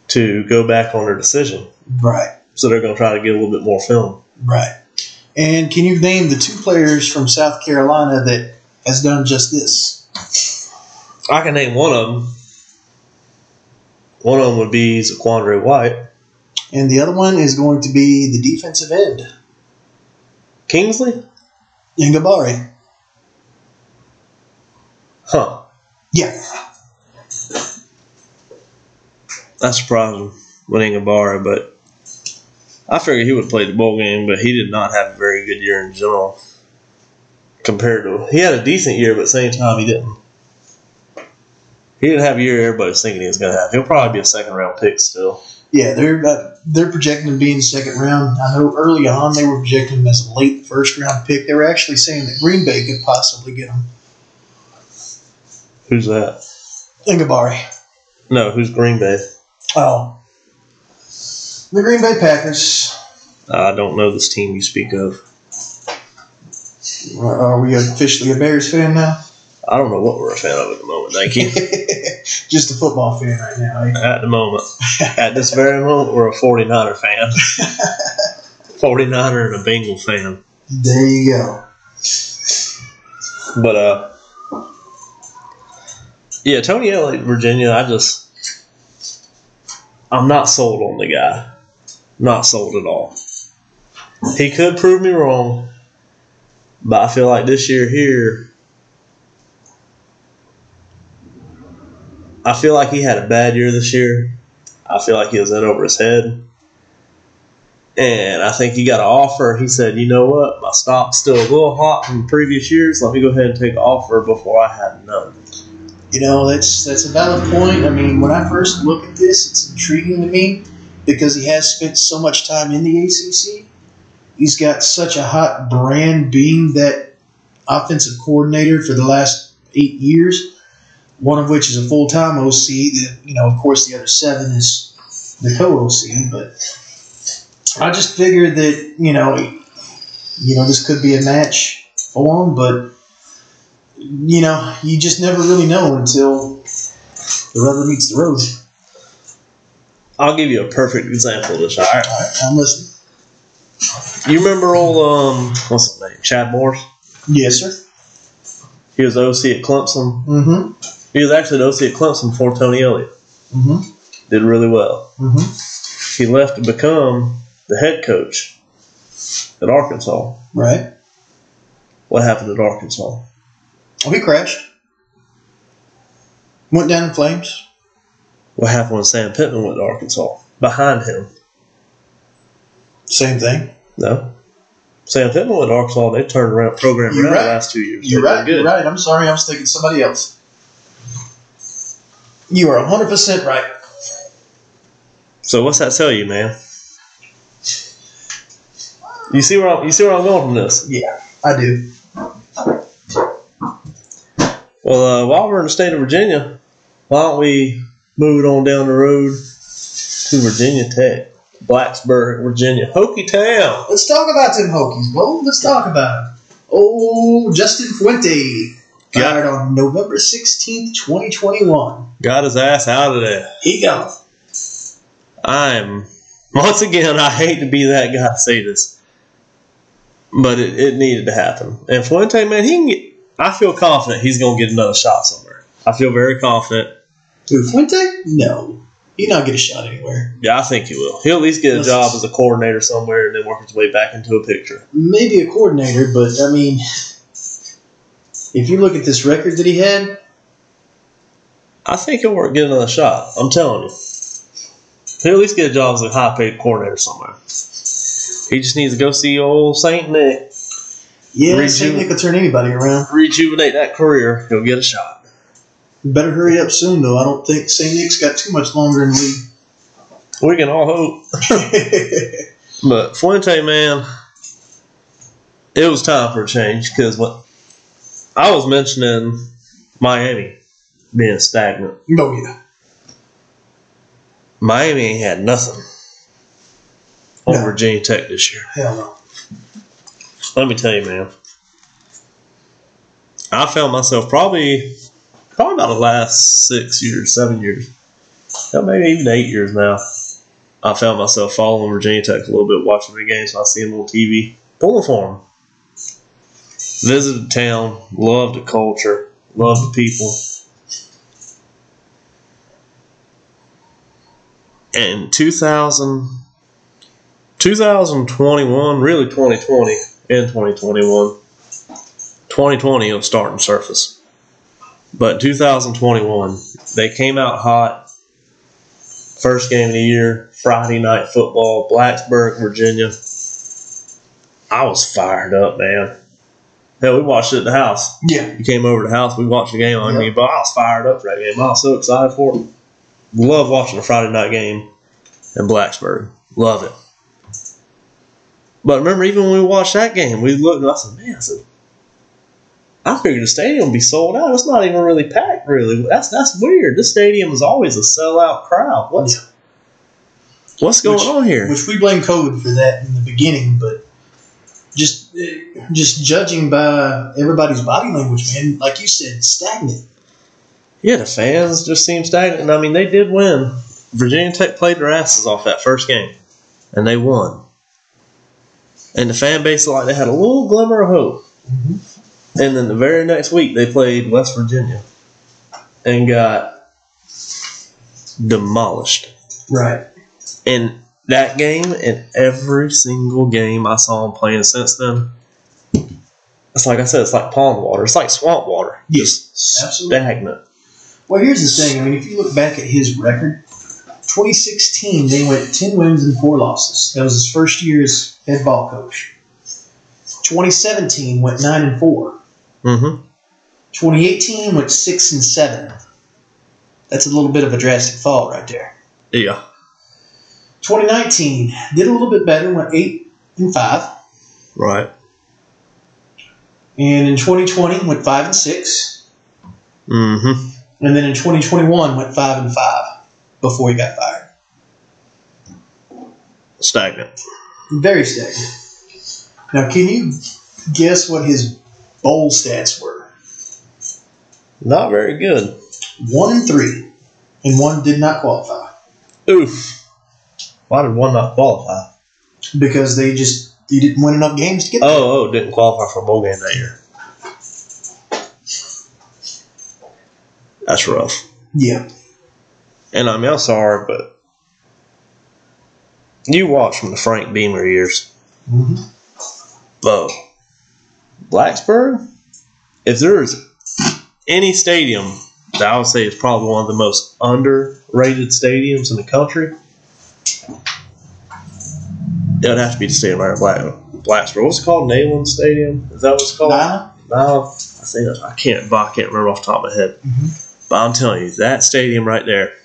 to go back on their decision. Right. So they're going to try to get a little bit more film. Right. And can you name the two players from South Carolina that has done just this? I can name one of them. One of them would be Zaquandre White. And the other one is going to be the defensive end, Kingsley? Enagbare. Huh. Yeah. That's surprising with Enagbare, but I figured he would play the bowl game, but he did not have a very good year in general. Compared to he had a decent year, but at the same time he didn't. He didn't have a year everybody's thinking he was going to have. He'll probably be a second round pick still. Yeah, they're uh, they're projecting him being second round. I know early on they were projecting him as a late first round pick. They were actually saying that Green Bay could possibly get him. Who's that? Enagbare. No, who's Green Bay? Oh. The Green Bay Packers. I don't know this team you speak of. Are we officially a Bears fan now? I don't know what we're a fan of at the moment, thank you. Just a football fan right now. eh? at the moment. At this very moment, we're a 49er fan. 49er and a Bengal fan. There you go. But, uh, yeah, Tony Elliott, Virginia, I just, I'm not sold on the guy. Not sold at all. He could prove me wrong, but I feel like this year here, I feel like he had a bad year this year. I feel like he was in over his head. And I think he got an offer. He said, you know what? My stock's still a little hot from previous years. Let me go ahead and take an offer before I had none. You know, that's that's a valid point. I mean, when I first look at this, it's intriguing to me because he has spent so much time in the ACC. He's got such a hot brand being that offensive coordinator for the last eight years, one of which is a full time OC. You know, of course, the other seven is the co OC. But I just figured that you know, you know, this could be a match for him, but you know, you just never really know until the rubber meets the road. I'll give you a perfect example of this. All right. All right, I'm listening. You remember old, um, what's his name? Chad Morris? Yes, sir. He was OC at Clemson. Mm-hmm. He was actually an OC at Clemson before Tony Elliott. Mm-hmm. Did really well. Mm-hmm. He left to become the head coach at Arkansas. Right. What happened at Arkansas? Oh, he crashed. Went down in flames. What happened when Sam Pittman went to Arkansas? Behind him. Same thing. No. Sam Pittman went to Arkansas. They turned around program around right. the last two years. You're They've right. Good. You're right. I'm sorry. I was thinking somebody else. You are 100% right. So what's that tell you, man? You see where I'm, you see where I'm going from this? Yeah, I do. Well, uh, while we're in the state of Virginia, why don't we move it on down the road to Virginia Tech, Blacksburg, Virginia, Hokie Town. Let's talk about them Hokies, bro. Let's talk about them. Oh, Justin Fuente. Fired on November 16th, 2021. Got his ass out of there. He gone. I'm once again. I hate to be that guy to say this, but it, it needed to happen. And Fuente, man, he can get. I feel confident he's going to get another shot somewhere. I feel very confident. Who, Fuente? No. He not get a shot anywhere. Yeah, I think he will. He'll at least get a job as a coordinator somewhere and then work his way back into a picture. Maybe a coordinator, but I mean, if you look at this record that he had, I think he'll work get another shot. I'm telling you. He'll at least get a job as a high paid coordinator somewhere. He just needs to go see old Saint Nick, yeah, Reju- St. Nick will turn anybody around. rejuvenate that career. He'll get a shot. Better hurry up soon, though. I don't think St. Nick's got too much longer in the league. We can all hope. But Fuente, man, it was time for a change because what I was mentioning Miami being stagnant. oh, yeah. Miami ain't had nothing on No. Virginia Tech this year. Hell no. Let me tell you, man. I found myself probably, probably about the last six years, seven years, maybe even eight years now. I found myself following Virginia Tech a little bit, watching the games I see them on TV. pulling for them. Visited town, loved the culture, loved the people. And 2000, 2021, really 2020 and 2021, 2020 it was starting surface. But 2021, they came out hot. First game of the year, Friday night football, Blacksburg, Virginia. I was fired up, man. Hell, we watched it at the house. Yeah. You came over to the house, we watched the game on Yep. me, but I was fired up for that game. I was so excited for it. Love watching a Friday night game in Blacksburg. Love it. But remember, even when we watched that game, we looked and I said, man, I said, I figured the stadium would be sold out. It's not even really packed, really. That's that's weird. This stadium is always a sellout crowd. What's what's going Which- on here? Which we blame COVID for that in the beginning, but just just judging by everybody's body language, man, like you said, stagnant. Yeah, the fans just seem stagnant. I mean, they did win. Virginia Tech played their asses off that first game, and they won. And the fan base, like they had a little glimmer of hope. Mm-hmm. And then the very next week, they played West Virginia and got demolished. Right. And that game and every single game I saw him playing since then, it's like I said, it's like pond water. It's like swamp water. Yes, Just absolutely. stagnant. Well, here's the thing. I mean, if you look back at his record, 2016 they went 10 wins and four losses. That was his first year as head ball coach. 2017 went nine and four. Mm-hmm. 2018 went six and seven. That's a little bit of a drastic fall right there. Yeah. 2019 did a little bit better, went eight and five, Right. and in 2020 went five and six, Mm-hmm. and then in 2021 went five and five before he got fired. Stagnant. Very stagnant. Now, can you guess what his bowl stats were? Not very good. One and three, and one did not qualify Oof. Why did one not qualify? because they just he didn't win enough games to get. Oh, oh, didn't qualify for a bowl game that year. That's rough. Yeah, And I mean, I'm sorry, but you watch from the Frank Beamer years. Mm-hmm. Though, Blacksburg, if there's any stadium that I would say is probably one of the most underrated stadiums in the country, it would have to be the stadium right Black, Blacksburg. What's it called? Nayland Stadium? Is that what it's called? Nine? No, I think I can't. I can't remember off the top of my head. Mm-hmm. But I'm telling you, that stadium right there.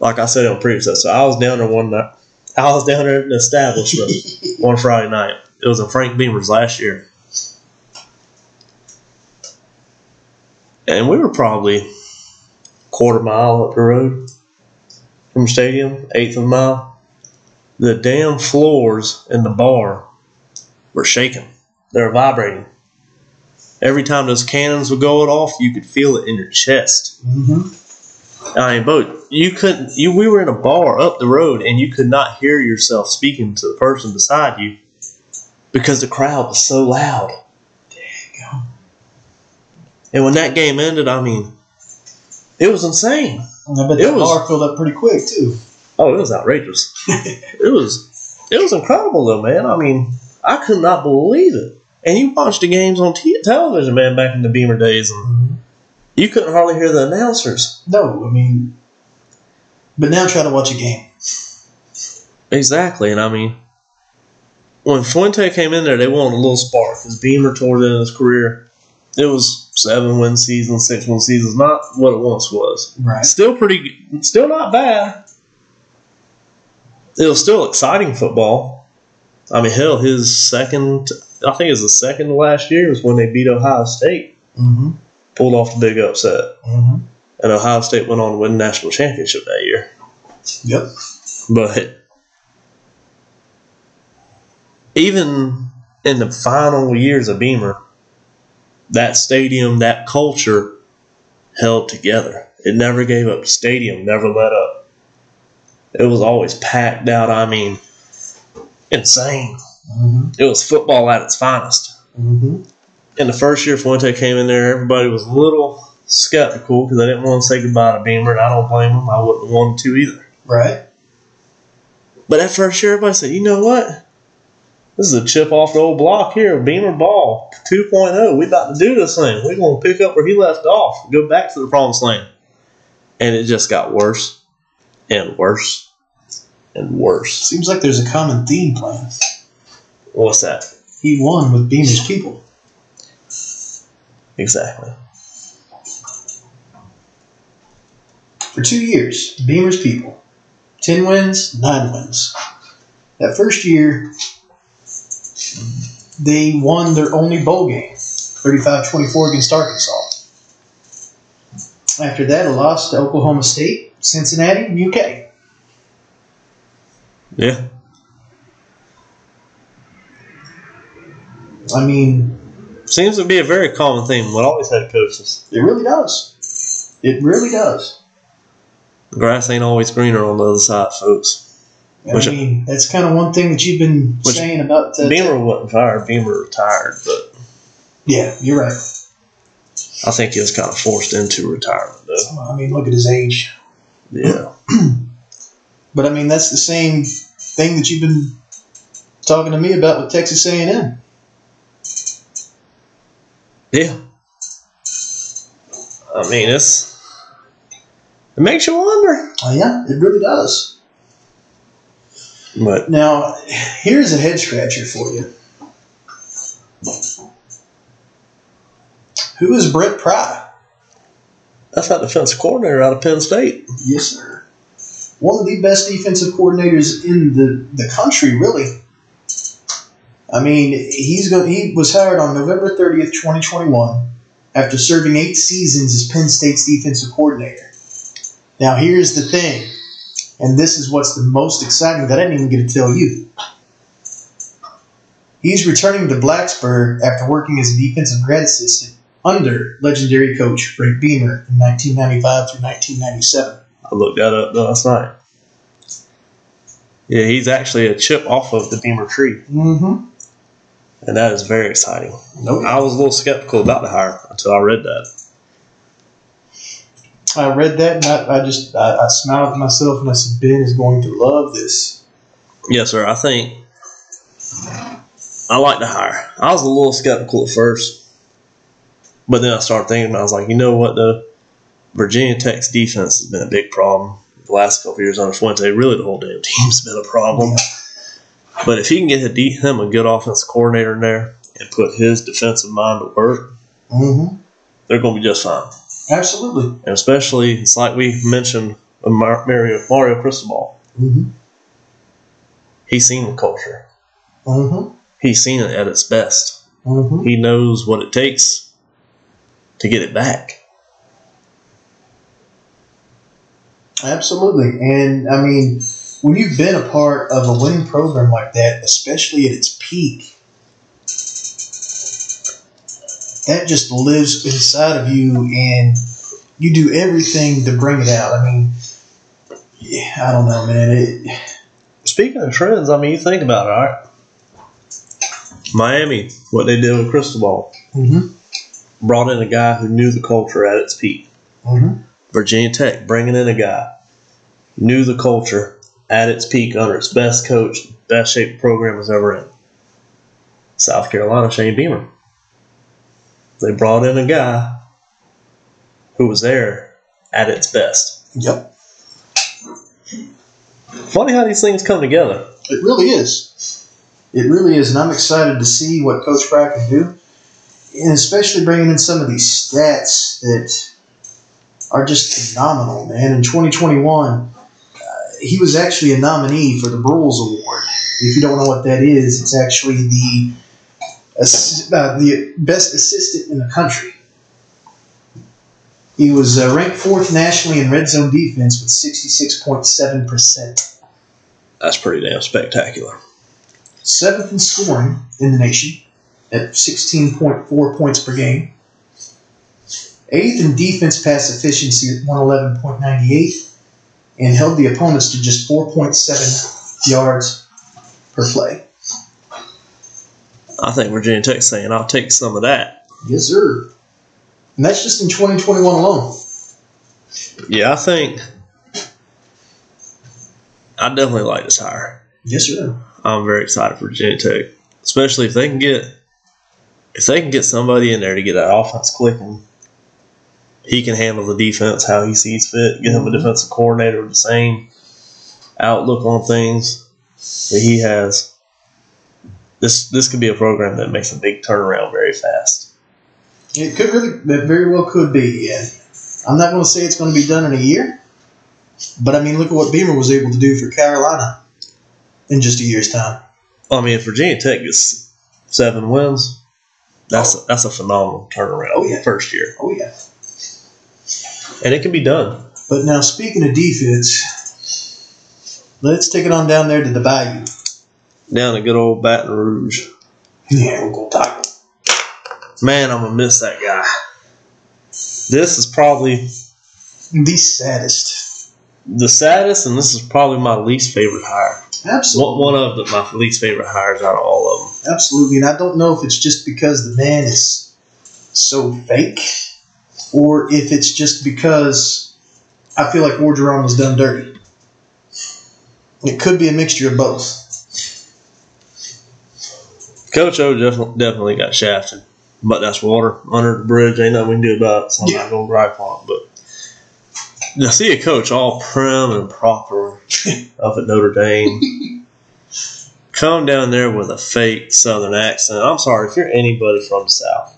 Like I said on previous episode, I was down there one night. I was down there in the establishment one Friday night. It was in Frank Beamer's last year, and we were probably quarter mile up the road from the stadium, eighth of a mile. The damn floors in the bar were shaking. They were vibrating. Every time those cannons were going off, you could feel it in your chest. hmm I mean, but you couldn't. You we were in a bar up the road, and you could not hear yourself speaking to the person beside you because the crowd was so loud. go. And when that game ended, I mean, it was insane. I bet was- bar filled up pretty quick too. Oh, it was outrageous. it was, it was incredible though, man. I mean, I could not believe it. And you watched the games on t- television, man, back in the Beamer days, and mm-hmm. you couldn't hardly hear the announcers. No, I mean, but now try to watch a game. Exactly, and I mean, when Fuente came in there, they wanted a little spark because Beamer toward the end of his career, it was seven win seasons, six win seasons, not what it once was. Right. Still pretty, still not bad. It was still exciting football. I mean, hell, his second, I think it was the second last year was when they beat Ohio State, Mm-hmm. pulled off the big upset, Mm-hmm. and Ohio State went on to win the national championship that year. Yep. But even in the final years of Beamer, that stadium, that culture held together. It never gave up. The stadium never let up. It was always packed out. I mean, insane. Mm-hmm. It was football at its finest. Mm-hmm. In the first year Fuente came in there, everybody was a little skeptical because they didn't want to say goodbye to Beamer, and I don't blame them. I wouldn't want to either. Right. But that first year, everybody said, you know what? This is a chip off the old block here, Beamer ball 2.0. We about to do this thing. We're going to pick up where he left off, go back to the promised land. And it just got worse and worse and worse. Seems like there's a common theme playing. What's that? He won with Beamer's people. Exactly. For two years, Beamer's people. 10 wins, 9 wins. That first year, they won their only bowl game, 35 24 against Arkansas. After that, a loss to Oklahoma State, Cincinnati, and UK. Yeah. I mean, Seems to be a very common theme with all these head coaches. it really does. It really does. The grass ain't always greener on the other side, folks. And Which- I mean, that's kind of one thing that you've been Which- saying about. Uh, Beamer wasn't fired. Beamer retired, but yeah, you're right. I think he was kind of forced into retirement, though. I mean, look at his age. Yeah. But I mean, that's the same thing that you've been talking to me about with Texas A&M. Yeah. I mean, it's. It makes you wonder. Oh, yeah, it really does. But Now, here's a head scratcher for you. Who is Brent Pry? That's that defensive coordinator out of Penn State. Yes, sir. One of the best defensive coordinators in the, the country, really. I mean, he's go, he was hired on November 30th, 2021, after serving eight seasons as Penn State's defensive coordinator. Now, here's the thing, and this is what's the most exciting that I didn't even get to tell you. He's returning to Blacksburg after working as a defensive grad assistant under legendary coach Frank Beamer in 1995 through 1997. I looked that up last night. Yeah, he's actually a chip off of the Beamer tree, Mm-hmm. and that is very exciting. Nope. I was a little skeptical about the hire until I read that. I read that and I, I just I, I smiled to myself and I said, Ben is going to love this. Yes, sir. I think I like the hire. I was a little skeptical at first, but then I started thinking. I was like, you know what? The Virginia Tech's defense has been a big problem the last couple years under Fuente. Really, the whole damn team's been a problem. But if he can get him a good offensive coordinator in there and put his defensive mind to work, Mm-hmm. they're going to be just fine. Absolutely. And especially, it's like we mentioned Mar- Mario, Mario Cristobal. Mm-hmm. He's seen the culture. Mm-hmm. He's seen it at its best. Mm-hmm. He knows what it takes to get it back. Absolutely. And I mean, when you've been a part of a winning program like that, especially at its peak, that just lives inside of you and you do everything to bring it out. I mean, yeah, I don't know, man. It, Speaking of trends, I mean, you think about it, all right? Miami, what they did with Cristobal, mm-hmm. Brought in a guy who knew the culture at its peak. Mm-hmm. Virginia Tech, bringing in a guy, knew the culture at its peak under its best coach, best shaped program was ever in. South Carolina, Shane Beamer. They brought in a guy who was there at its best. Yep. Funny how these things come together. It really is. It really is, and I'm excited to see what Coach Pry can do, and especially bringing in some of these stats that are just phenomenal, man. In 2021, uh, he was actually a nominee for the Broyles Award. If you don't know what that is, it's actually the uh, the best assistant in the country. He was uh, ranked fourth nationally in red zone defense with 66.7 percent. That's pretty damn spectacular. seventh in scoring in the nation at 16.4 points per game. Eighth in defense pass efficiency at 111.98 and held the opponents to just 4.7 yards per play. I think Virginia Tech's saying, I'll take some of that. Yes, sir. And that's just in 2021 alone. Yeah, I think I definitely like this hire. Yes, sir. I'm very excited for Virginia Tech, especially if they can get if they can get somebody in there to get that offense clicking. He can handle the defense how he sees fit. Get him a Mhm. defensive coordinator with the same outlook on things that he has. This this could be a program that makes a big turnaround very fast. It could really, that very well could be. Yeah. I'm not going to say it's going to be done in a year, but I mean, look at what Beamer was able to do for Carolina in just a year's time. I mean, if Virginia Tech gets seven wins, that's that's a phenomenal turnaround. Oh, yeah. first year, Oh yeah. and it can be done. But now, speaking of defense, let's take it on down there to the Bayou. Down at good old Baton Rouge. Yeah, we'll go Tiger. Man, I'm gonna miss that guy. This is probably The saddest. the saddest, and this is probably my least favorite hire. Absolutely. One one of the, my least favorite hires out of all of them. Absolutely. And I don't know if it's just because the man is so fake or if it's just because I feel like Orgeron was done dirty. It could be a mixture of both. Coach O definitely, definitely got shafted, but that's water under the bridge. Ain't nothing we can do about it, so I'm Yeah. not gonna gripe on it. But to see a coach all prim and proper up at Notre Dame come down there with a fake Southern accent. I'm sorry if you're anybody from the South,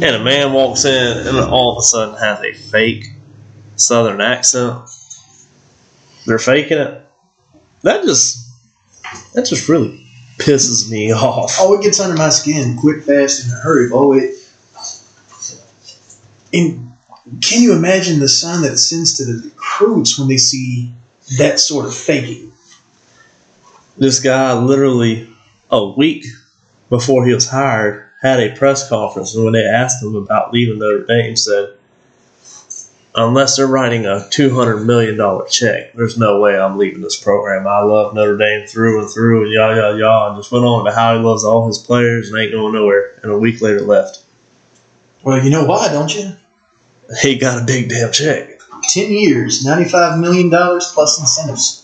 and a man walks in and all of a sudden has a fake Southern accent. They're faking it. That just that just really pisses me off. Oh, it gets under my skin quick, fast, in a hurry. Oh, it. And can you imagine the sign that it sends to the recruits when they see that sort of faking? This guy literally a week before he was hired had a press conference and when they asked him about leaving Notre Dame said unless they're writing a two hundred million dollar check, there's no way I'm leaving this program. I love Notre Dame through and through and yah yah yah and just went on about how he loves all his players and ain't going nowhere and a week later left. Well, you know why, don't you? He got a big damn check. 10 years, $95 million plus incentives.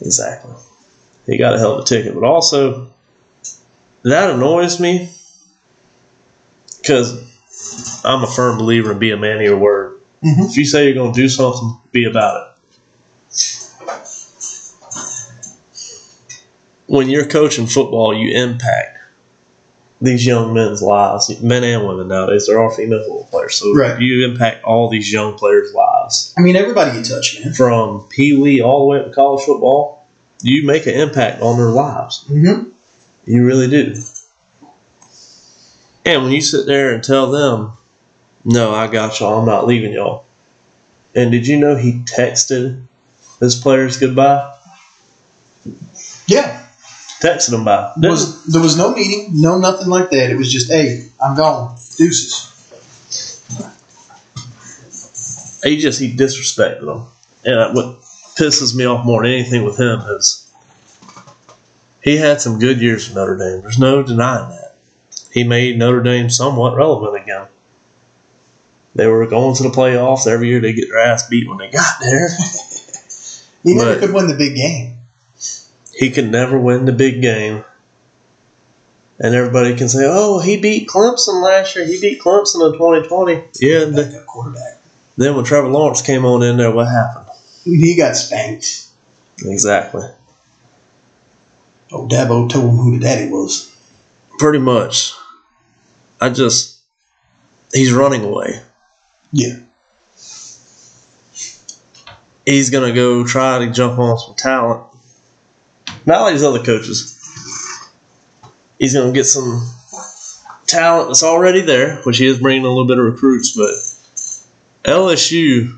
Exactly. He got a hell of a ticket, but also that annoys me because I'm a firm believer in be a man of your word. Mhm. If you say you're going to do something, be about it. When you're coaching football, you impact these young men's lives, men and women nowadays. There are all female football players, so Right. you impact all these young players' lives I mean, everybody you touch, man. from Pee Wee all the way up to college football. You make an impact on their lives. Mm-hmm. You really do. And when you sit there and tell them, no, I got y'all, I'm not leaving y'all. And did you know he texted his players goodbye? Yeah. Texted them by. There was, there was no meeting, no nothing like that. It was just, hey, I'm gone. Deuces. he just he disrespected them. And what pisses me off more than anything with him is he had some good years with Notre Dame. There's no denying that. He made Notre Dame somewhat relevant again. They were going to the playoffs every year. They get their ass beat when they got there. He never But- could win the big game. He could never win the big game. And everybody can say, "Oh, he beat Clemson last year. He beat Clemson in 2020." Yeah. and th- Backup quarterback. then when Trevor Lawrence came on in there, what happened? He got spanked. Exactly. Oh, Dabo told him who the daddy was. Pretty much. I just he's running away. Yeah. He's gonna go try to jump on some talent. Not like his other coaches. He's gonna get some talent that's already there, which he is bringing a little bit of recruits, but LSU,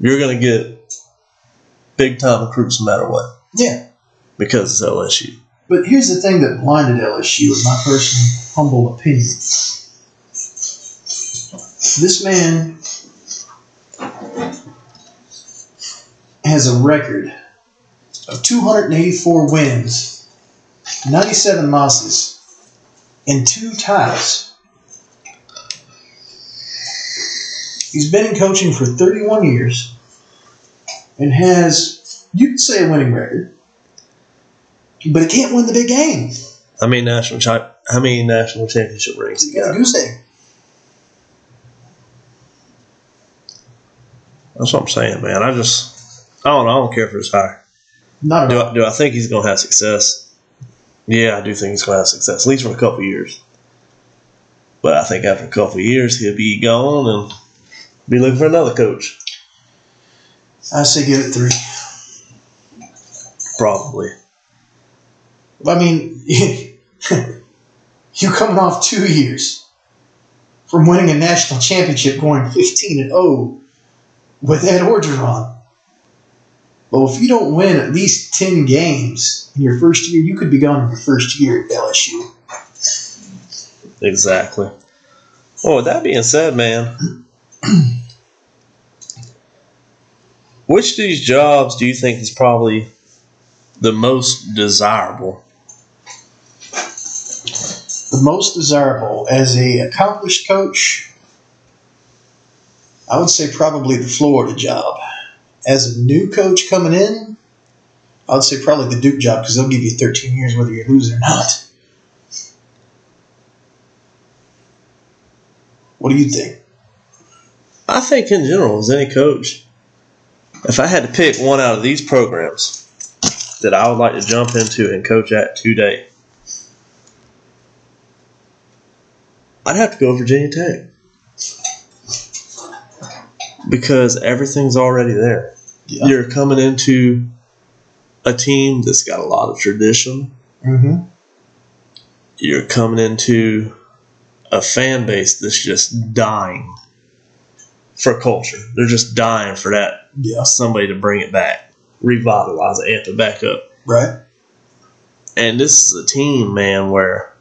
you're gonna get big time recruits no matter what Yeah. because it's LSU. But here's the thing that blinded LSU, in my personal humble opinion. This man has a record of 284 wins, 97 losses, and two ties. He's been in coaching for 31 years and has, you could say, a winning record, but he can't win the big game. How many national chi- how many national championship rings He got a goose egg. That's what I'm saying, man. I just I don't know. I don't care for his hire. Not Do. I, do I think he's gonna have success? Yeah, I do think he's gonna have success, at least for a couple of years. But I think after a couple of years he'll be gone and be looking for another coach. I say give it three. Probably. I mean, you coming off two years from winning a national championship, going 15 and 0 with Ed Orgeron. Well, if you don't win at least 10 games in your first year, you could be gone in your first year at LSU. Exactly. Well, with that being said, man, which of these jobs do you think is probably the most desirable? The most desirable as a accomplished coach, I would say probably the Florida job. As a new coach coming in, I would say probably the Duke job because they'll give you 13 years whether you lose or not. What do you think? I think in general, as any coach, if I had to pick one out of these programs that I would like to jump into and coach at today, I'd have to go Virginia Tech. Because everything's already there. Yeah. You're coming into a team that's got a lot of tradition. Mm-hmm. You're coming into a fan base that's just dying for culture. They're just dying for that Yeah. somebody to bring it back, revitalize it, amp it back up. Right. And this is a team, man, where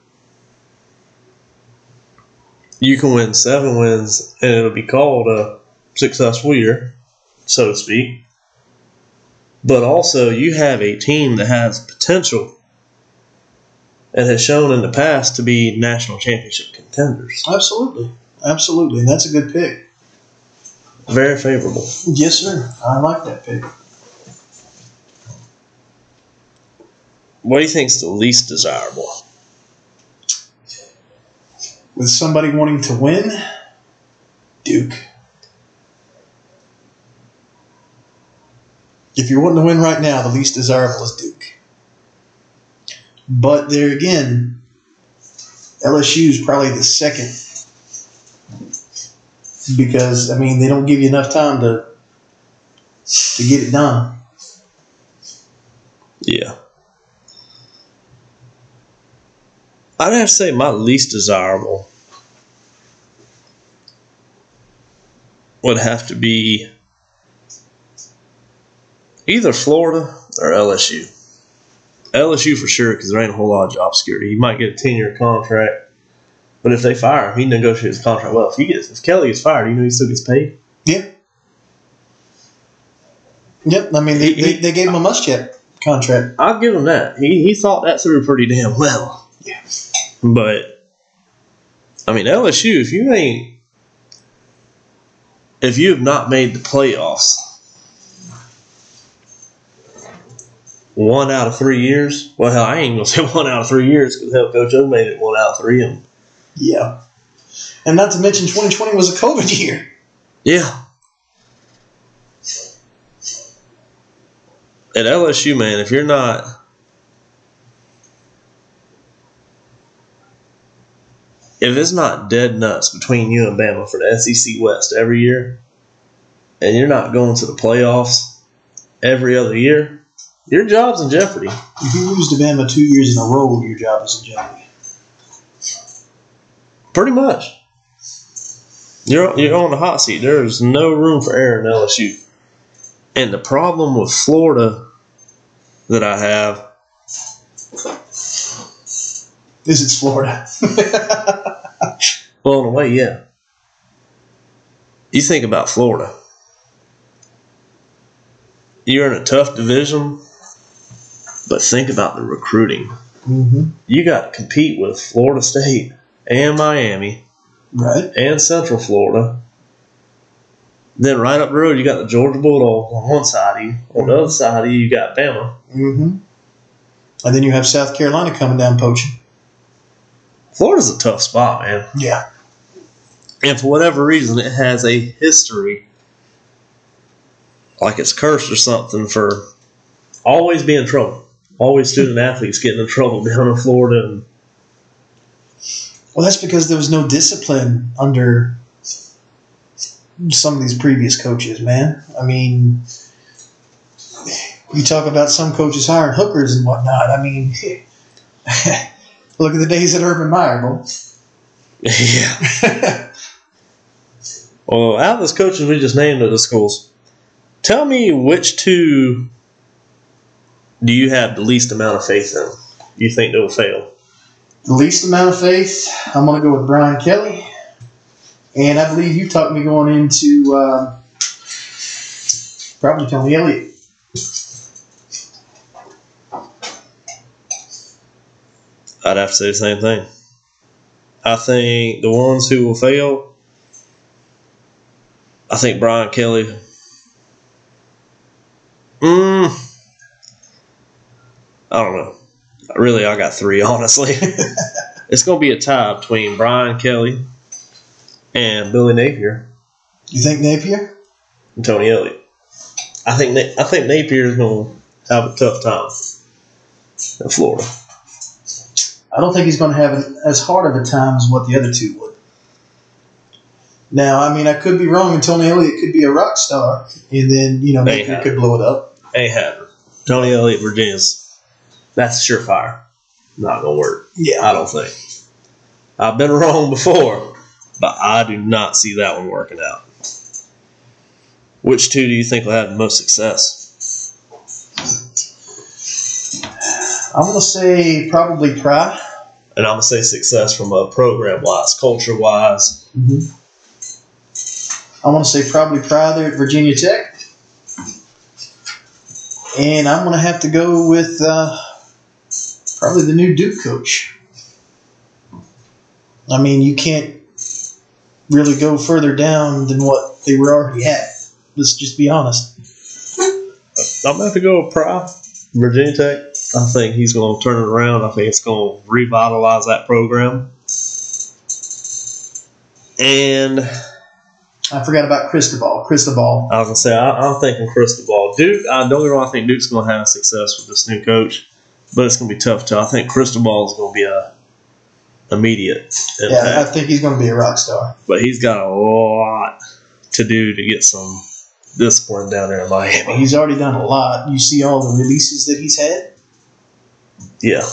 you can win seven wins and it'll be called a successful year, so to speak. But also, you have a team that has potential and has shown in the past to be national championship contenders. Absolutely. Absolutely. And that's a good pick. Very favorable. Yes, sir. I like that pick. What do you think is the least desirable? With somebody wanting to win, Duke. If you're wanting to win right now, the least desirable is Duke. But there again, LSU is probably the second. Because I mean they don't give you enough time to to get it done. Yeah. I'd have to say my least desirable would have to be either Florida or LSU. LSU for sure, because there ain't a whole lot of job security. He might get a 10 year contract, but if they fire him, he negotiates his contract well. If he gets, if Kelly gets fired, you know he still gets paid. Yeah. Yep. I mean they, they, they gave him a must check contract. I'll give him that. He he thought that through pretty damn well. Yeah. But I mean LSU, if you ain't if you have not made the playoffs one out of three years, well hell, I ain't gonna say one out of three years because hell, Coach O made it one out of three, and Yeah. And not to mention 2020 was a COVID year. yeah. At LSU, man, if you're not if it's not dead nuts between you and Bama for the SEC West every year, and you're not going to the playoffs every other year, your job's in jeopardy. If you lose to Bama two years in a row, your job is in jeopardy. Pretty much. You're you're on the hot seat. There's no room for error in LSU. And the problem with Florida that I have, Is it's Florida. well, in a way, yeah. You think about Florida. You're in a tough division, But think about the recruiting. Mm-hmm. You got to compete with Florida State and Miami Right. and Central Florida. Then right up the road, you got the Georgia Bulldogs on one side of you. On the other side of you, you got Bama. Mm-hmm. And then you have South Carolina coming down poaching. Florida's a tough spot, man. Yeah. And for whatever reason, it has a history, like it's cursed or something, for always being in trouble. Always student athletes getting in trouble down in Florida. And Well, that's because there was no discipline under some of these previous coaches, man. I mean, you talk about some coaches hiring hookers and whatnot. I mean, look at the days at Urban Meyer, boy. yeah. Well, out of those coaches we just named at the schools, tell me which two do you have the least amount of faith in? You think they'll fail? the least amount of faith, I'm going to go with Brian Kelly. And I believe you talked me going into uh, probably Tony Elliott. I'd have to say the same thing. I think the ones who will fail, I think Brian Kelly. Mm, I don't know. Really, I got three, honestly. it's going to be a tie between Brian Kelly and Billy Napier You think Napier? and Tony Elliott. I think Na- I think Napier is going to have a tough time in Florida. I don't think he's going to have an, as hard of a time as what the other two would. Now, I mean, I could be wrong, and Tony Elliott could be a rock star, and then you know Napier could blow it up. Ain't happening. Tony Elliott, Virginia's that's surefire. Not gonna work. Yeah, I don't think. I've been wrong before, but I do not see that one working out. Which two do you think will have the most success? I'm going to say probably Pry. And I'm gonna say success from a program wise, culture wise. Mm-hmm. I want to say probably Pry there at Virginia Tech. And I'm going to have to go with uh, probably the new Duke coach. I mean, you can't really go further down than what they were already at. Let's just be honest. I'm gonna have to go with Pry, Virginia Tech. I think he's gonna turn it around. I think it's gonna revitalize that program. And I forgot about Cristobal. Cristobal. I was gonna say I, I'm thinking Cristobal. Duke. I don't get me wrong. I think Duke's gonna have success with this new coach, but it's gonna be tough too. I think Cristobal is gonna be a immediate Yeah, I think he's going to be a rock star. but he's got a lot to do to get some discipline down there in Miami. He's already done a lot. You see all the releases that he's had. Yeah,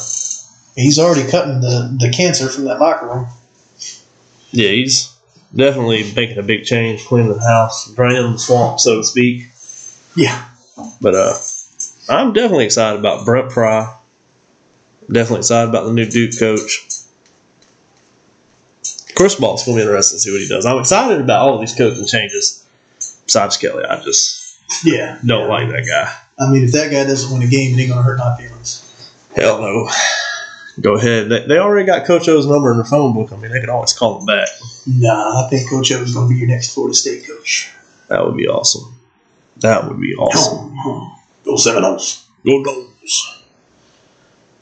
He's already cutting the, the cancer from that locker room. yeah, he's definitely making a big change, cleaning the house, draining the swamp, so to speak. Yeah. But uh, I'm definitely excited about Brent Pry. Definitely excited about the new Duke coach. Cristobal's going to be interesting to see what he does. I'm excited about all of these coaching changes. Besides Kelly, I just Yeah. don't like that guy. I mean, if that guy doesn't win a game, it ain't going to hurt my feelings. Hell no. Go ahead. They, they already got Coach O's number in their phone book. I mean, they could always call him back. Nah, I think Coach O is going to be your next Florida State coach. That would be awesome. That would be awesome. Go Seminoles. Go Dogs.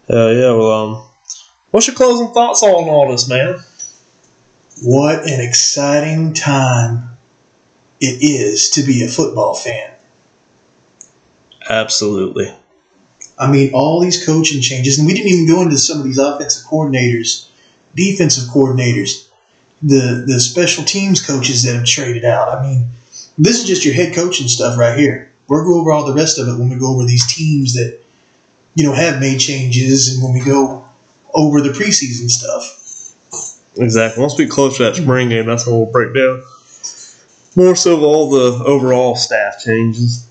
Hell yeah. Well, um, what's your closing thoughts on all this, man? What an exciting time it is to be a football fan. Absolutely. I mean, all these coaching changes, and we didn't even go into some of these offensive coordinators, defensive coordinators, the the special teams coaches that have traded out. I mean, this is just your head coaching stuff right here. We'll go over all the rest of it when we go over these teams that you know have made changes, and when we go over the preseason stuff. Exactly. Once we close to that spring game, that's when we'll break down more so of all the overall staff changes.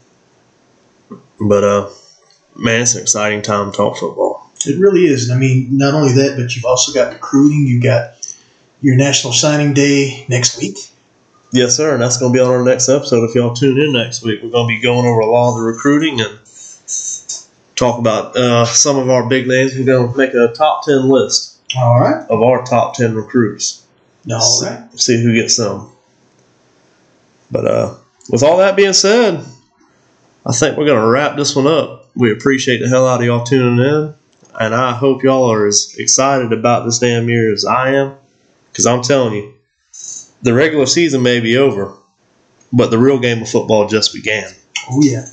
But uh, man, it's an exciting time to talk football. It really is. And I mean, not only that, but you've also got recruiting. You've got your National Signing Day next week. Yes, sir. And that's going to be on our next episode. If y'all tune in next week, we're going to be going over a lot of the recruiting and talk about uh, some of our big names. We're going to make a top 10 list All right. of our top 10 recruits. All right. See who gets them. But uh, with all that being said, I think we're going to wrap this one up. We appreciate the hell out of y'all tuning in. And I hope y'all are as excited about this damn year as I am. Because I'm telling you, the regular season may be over, but the real game of football just began. Oh yeah.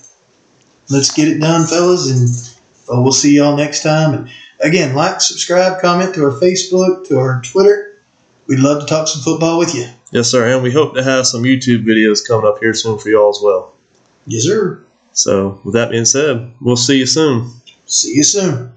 Let's get it done, fellas, and uh, we'll see y'all next time. And again, like, subscribe, comment to our Facebook, to our Twitter. We'd love to talk some football with you. Yes, sir. And we hope to have some YouTube videos coming up here soon for y'all as well. Yes, sir. So, with that being said, we'll see you soon. See you soon.